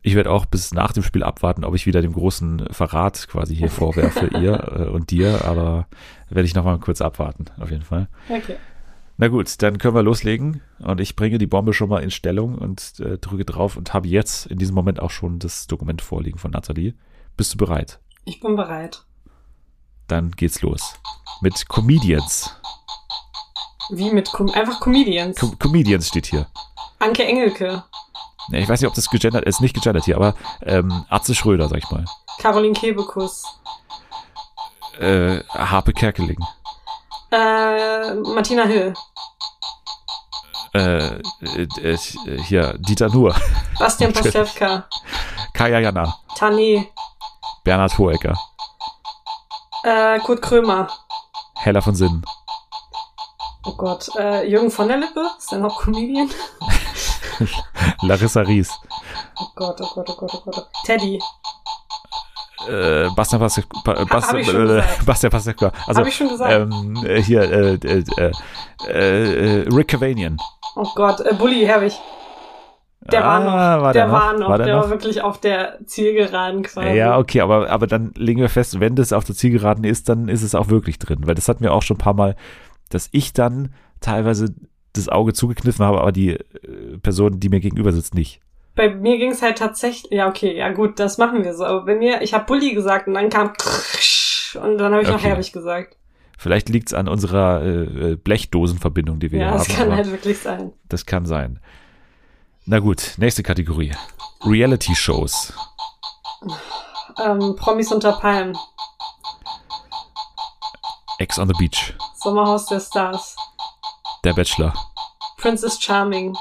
Ich werde auch bis nach dem Spiel abwarten, ob ich wieder dem großen Verrat quasi hier vorwerfe, <laughs> ihr äh, und dir, aber werde ich nochmal kurz abwarten, auf jeden Fall. Okay. Na gut, dann können wir loslegen und ich bringe die Bombe schon mal in Stellung und äh, drücke drauf und habe jetzt in diesem Moment auch schon das Dokument vorliegen von Nathalie. Bist du bereit? Ich bin bereit. Dann geht's los. Mit Comedians. Wie mit Com einfach Comedians. Com Comedians steht hier. Anke Engelke, Ich weiß nicht, ob das gegendert ist, nicht gegendert hier, aber ähm, Atze Schröder, sag ich mal. Caroline Kebekus, Äh, Harpe Kerkeling. äh, Martina Hill, Äh, äh, äh, hier, Dieter Nuhr. Bastian. <laughs> Pastewka, Kaya Jana. Tané, Bernhard Hohecker. äh, Kurt Krömer. Hella von Sinnen. Oh Gott, äh, Jürgen von der Lippe, ist der noch Comedian? <laughs> Larissa Ries. Oh Gott, oh Gott, oh Gott, oh Gott. Teddy, Äh, Bastian Pastewka. Ba hab Bastian, ich schon äh. Bastian Pastewka. Also, habe ich schon gesagt. ähm, äh, hier, äh, äh, äh, äh, äh, Rick Cavanian. oh Gott, äh, Bully Herbig. Der war noch. Ah, War der, der noch? war noch. War der, der war noch? wirklich auf der Zielgeraden quasi. Ja, okay, aber, aber dann legen wir fest, wenn das auf der Zielgeraden ist, dann ist es auch wirklich drin. Weil das hatten wir auch schon ein paar Mal, dass ich dann teilweise das Auge zugekniffen habe, aber die äh, Person, die mir gegenüber sitzt, nicht. Bei mir ging es halt tatsächlich, ja okay, ja gut, das machen wir so. Aber bei mir, ich habe Bully gesagt und dann kam und dann habe ich noch Okay. Herbig gesagt. Vielleicht liegt es an unserer äh, äh, Blechdosenverbindung, die wir Ja, hier das haben. kann halt wirklich sein. das kann sein. Na gut, nächste Kategorie. Reality-Shows. Ähm, Promis unter Palmen, Ex on the Beach. Sommerhaus der Stars, Der Bachelor. Princess Charming.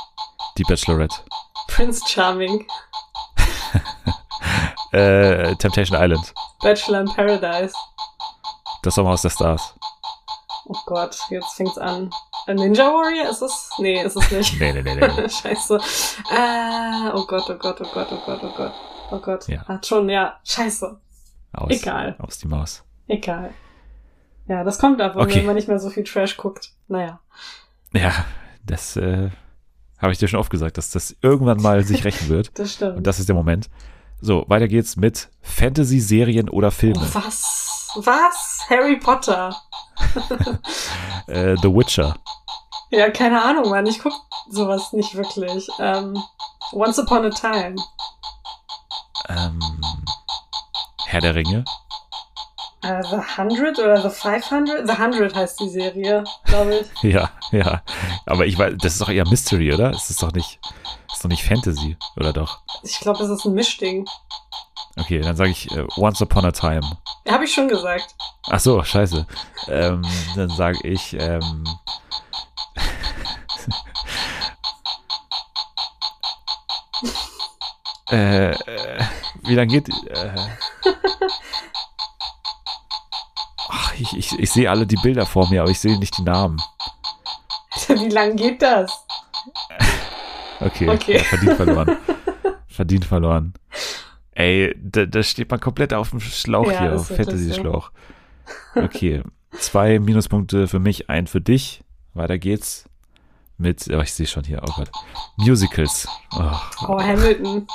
Die Bachelorette. Prince Charming. <laughs> Äh, Temptation Island. Bachelor in Paradise. Das Sommerhaus der Stars. Oh Gott, jetzt fängt's an. A Ninja Warrior ist es? Nee, ist es nicht. Nee, nee, nee, nee. <laughs> Scheiße. Ah, oh Gott, oh Gott, oh Gott, oh Gott, oh Gott. Oh Gott. Ja. Hat schon, ja. Scheiße. Aus, Egal. Aus die Maus. Egal. Ja, das kommt davon, Okay. wenn man nicht mehr so viel Trash guckt. Naja. Ja, das äh, habe ich dir schon oft gesagt, dass das irgendwann mal sich <laughs> rächen wird. Das stimmt. Und das ist der Moment. So, weiter geht's mit Fantasy-Serien oder Filme. oh, was? Was? Harry Potter. <laughs> Äh, The Witcher. Ja, keine Ahnung, Mann. Ich guck sowas nicht wirklich. Ähm, Once Upon a Time. Ähm, Herr der Ringe. Äh, the 100 oder The 500? The 100 heißt die Serie, glaube ich. <laughs> Ja, ja. Aber ich weiß, das ist doch eher Mystery, oder? Es ist doch nicht, ist doch nicht Fantasy, oder doch? Ich glaube, das ist ein Mischding. Okay, dann sage ich äh, Once Upon a Time. Habe ich schon gesagt. Ach so, scheiße. Ähm, dann sage ich, ähm, <laughs> äh, äh, wie lange geht, äh, <laughs> ach, ich, ich, ich sehe alle die Bilder vor mir, aber ich sehe nicht die Namen. <laughs> Wie lang geht das? Okay, Okay. Ja, verdient verloren. <laughs> verdient verloren. Ey, da, da steht man komplett auf dem Schlauch Ja, hier, auf Fantasy-Schlauch. Okay, zwei Minuspunkte für mich, ein für dich. Weiter geht's mit, oh, ich sehe schon hier, oh Gott, Musicals. Oh, Oh, Hamilton.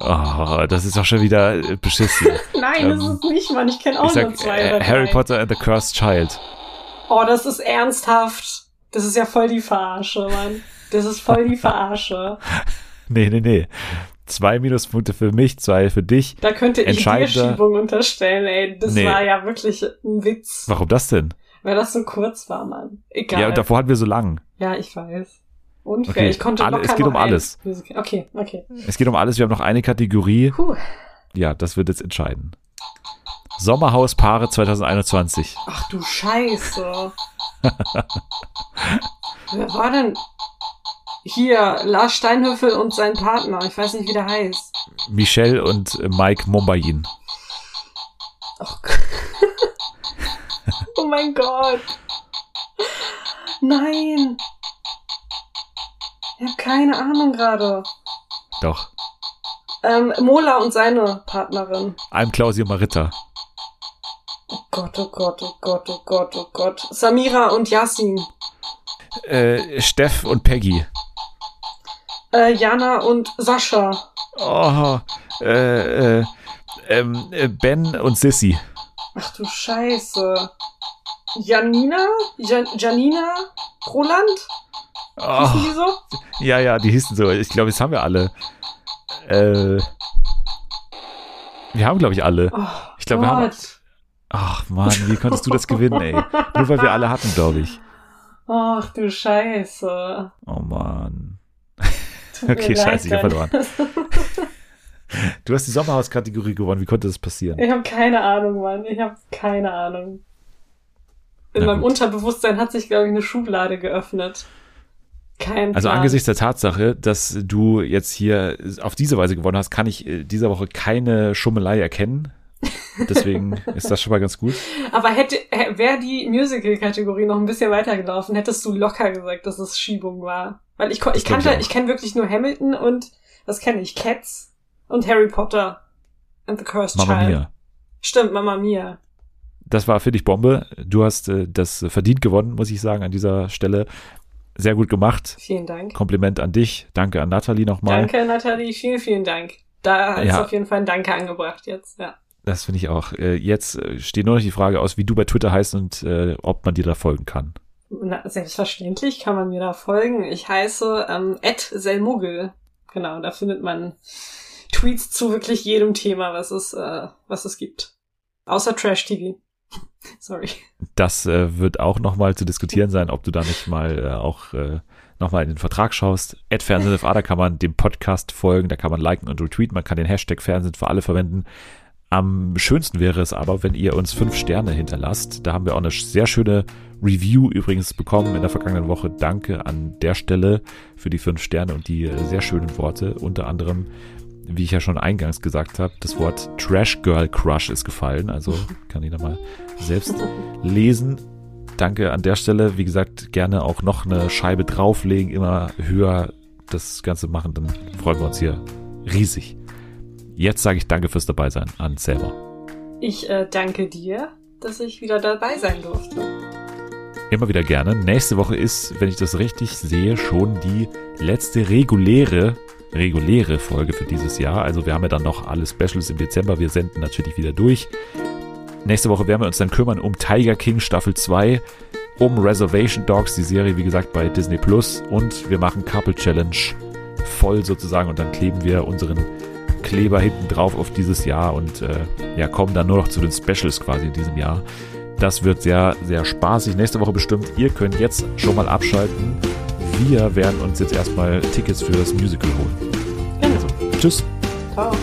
Oh, das ist doch schon wieder äh, beschissen. <laughs> Nein, das Ähm, ist nicht, Mann. Ich kenne auch Ich nur sag zwei äh, Harry. Potter and the Cursed Child. Oh, das ist ernsthaft. Das ist ja voll die Verarsche, Mann. Das ist voll die Verarsche. <laughs> Nee, nee, nee. Zwei Minuspunkte für mich, zwei für dich. Da könnte ich dir Schiebung unterstellen, ey. Das Nee. war ja wirklich ein Witz, Warum das denn? weil das so kurz war, Mann. Egal. Ja, und davor hatten wir so lang. Ja, ich weiß. Unfair. Okay, Ich konnte alle- es geht um alles. Musical- Okay, okay. Es geht um alles. Wir haben noch eine Kategorie. Puh. Ja, das wird jetzt entscheiden. Sommerhauspaare 2021. Ach du Scheiße. <laughs> Wer war denn? Hier, Lars Steinhöfel und sein Partner. Ich weiß nicht, wie der heißt. Michelle und äh, Mike Mombayin. Oh, Gott. <laughs> oh mein Gott. Nein. Ich habe keine Ahnung gerade. Doch. Ähm, Mola und seine Partnerin. I'm Claudio Maritta. Oh Gott, oh Gott, oh Gott, oh Gott, oh Gott. Samira und Yasin. Äh, Steff und Peggy. Äh, Jana und Sascha. Oh, äh, äh, ähm, äh, Ben und Sissy. Ach du Scheiße. Janina? Jan Janina? Roland? Oh, Hießen die so? ja, ja, die hießen so. Ich glaube, jetzt haben wir alle. Äh, wir haben, glaube ich, alle. Oh, Ich glaube, wir haben-. Ach, Mann, wie konntest du das gewinnen, ey? Nur weil wir alle hatten, glaube ich. Ach du Scheiße. Oh, Mann. Okay, scheiße, ich hab Mann. Du hast die Sommerhauskategorie gewonnen. Wie konnte das passieren? Ich habe keine Ahnung, Mann. Ich habe keine Ahnung. In Na meinem gut. Unterbewusstsein hat sich, glaube ich, eine Schublade geöffnet. Kein Also Plan. angesichts der Tatsache, dass du jetzt hier auf diese Weise gewonnen hast, kann ich äh, dieser Woche keine Schummelei erkennen. Deswegen <laughs> ist das schon mal ganz gut. Aber hätte, wäre die Musical-Kategorie noch ein bisschen weitergelaufen, hättest du locker gesagt, dass es Schiebung war. Weil ich, ich ich kannte, auch. ich kenne wirklich nur Hamilton und, was kenne ich, Cats und Harry Potter and the Cursed Mama Child. Mia. Stimmt, Mama Mia. Das war für dich Bombe. Du hast äh, das verdient gewonnen, muss ich sagen, an dieser Stelle. Sehr gut gemacht. Vielen Dank. Kompliment an dich. Danke an Nathalie nochmal. Danke, Nathalie. Vielen, vielen Dank. Da ist Ja. auf jeden Fall ein Danke angebracht jetzt, ja. Das finde ich auch. Äh, jetzt äh, steht nur noch die Frage aus, wie du bei Twitter heißt und äh, ob man dir da folgen kann. Na, selbstverständlich kann man mir da folgen. Ich heiße ähm, @selmugel. Genau, da findet man Tweets zu wirklich jedem Thema, was es, äh, was es gibt. Außer Trash TV. <laughs> Sorry. Das äh, wird auch nochmal zu diskutieren sein, ob du da nicht mal äh, auch äh, nochmal in den Vertrag schaust. At Fernsehen da kann man dem Podcast folgen, da kann man liken und retweeten, man kann den Hashtag Fernsehen für alle verwenden. Am schönsten wäre es aber, wenn ihr uns fünf Sterne hinterlasst. Da haben wir auch eine sehr schöne Review übrigens bekommen in der vergangenen Woche. Danke an der Stelle für die fünf Sterne und die sehr schönen Worte. Unter anderem, wie ich ja schon eingangs gesagt habe, das Wort Trash Girl Crush ist gefallen. Also kann ich nochmal selbst lesen. Danke an der Stelle. Wie gesagt, gerne auch noch eine Scheibe drauflegen, immer höher das Ganze machen, dann freuen wir uns hier riesig. Jetzt sage ich danke fürs Dabeisein an Selma. Ich äh, danke dir, dass ich wieder dabei sein durfte. Immer wieder gerne. Nächste Woche ist, wenn ich das richtig sehe, schon die letzte reguläre, reguläre Folge für dieses Jahr. Also wir haben ja dann noch alle Specials im Dezember. Wir senden natürlich wieder durch. Nächste Woche werden wir uns dann kümmern um Tiger King Staffel 2, um Reservation Dogs, die Serie, wie gesagt, bei Disney Plus. Und wir machen Couple Challenge voll sozusagen und dann kleben wir unseren Kleber hinten drauf auf dieses Jahr und äh, ja, kommen dann nur noch zu den Specials quasi in diesem Jahr. Das wird sehr, sehr spaßig. Nächste Woche bestimmt. Ihr könnt jetzt schon mal abschalten. Wir werden uns jetzt erstmal Tickets für das Musical holen. Also, tschüss. Ciao.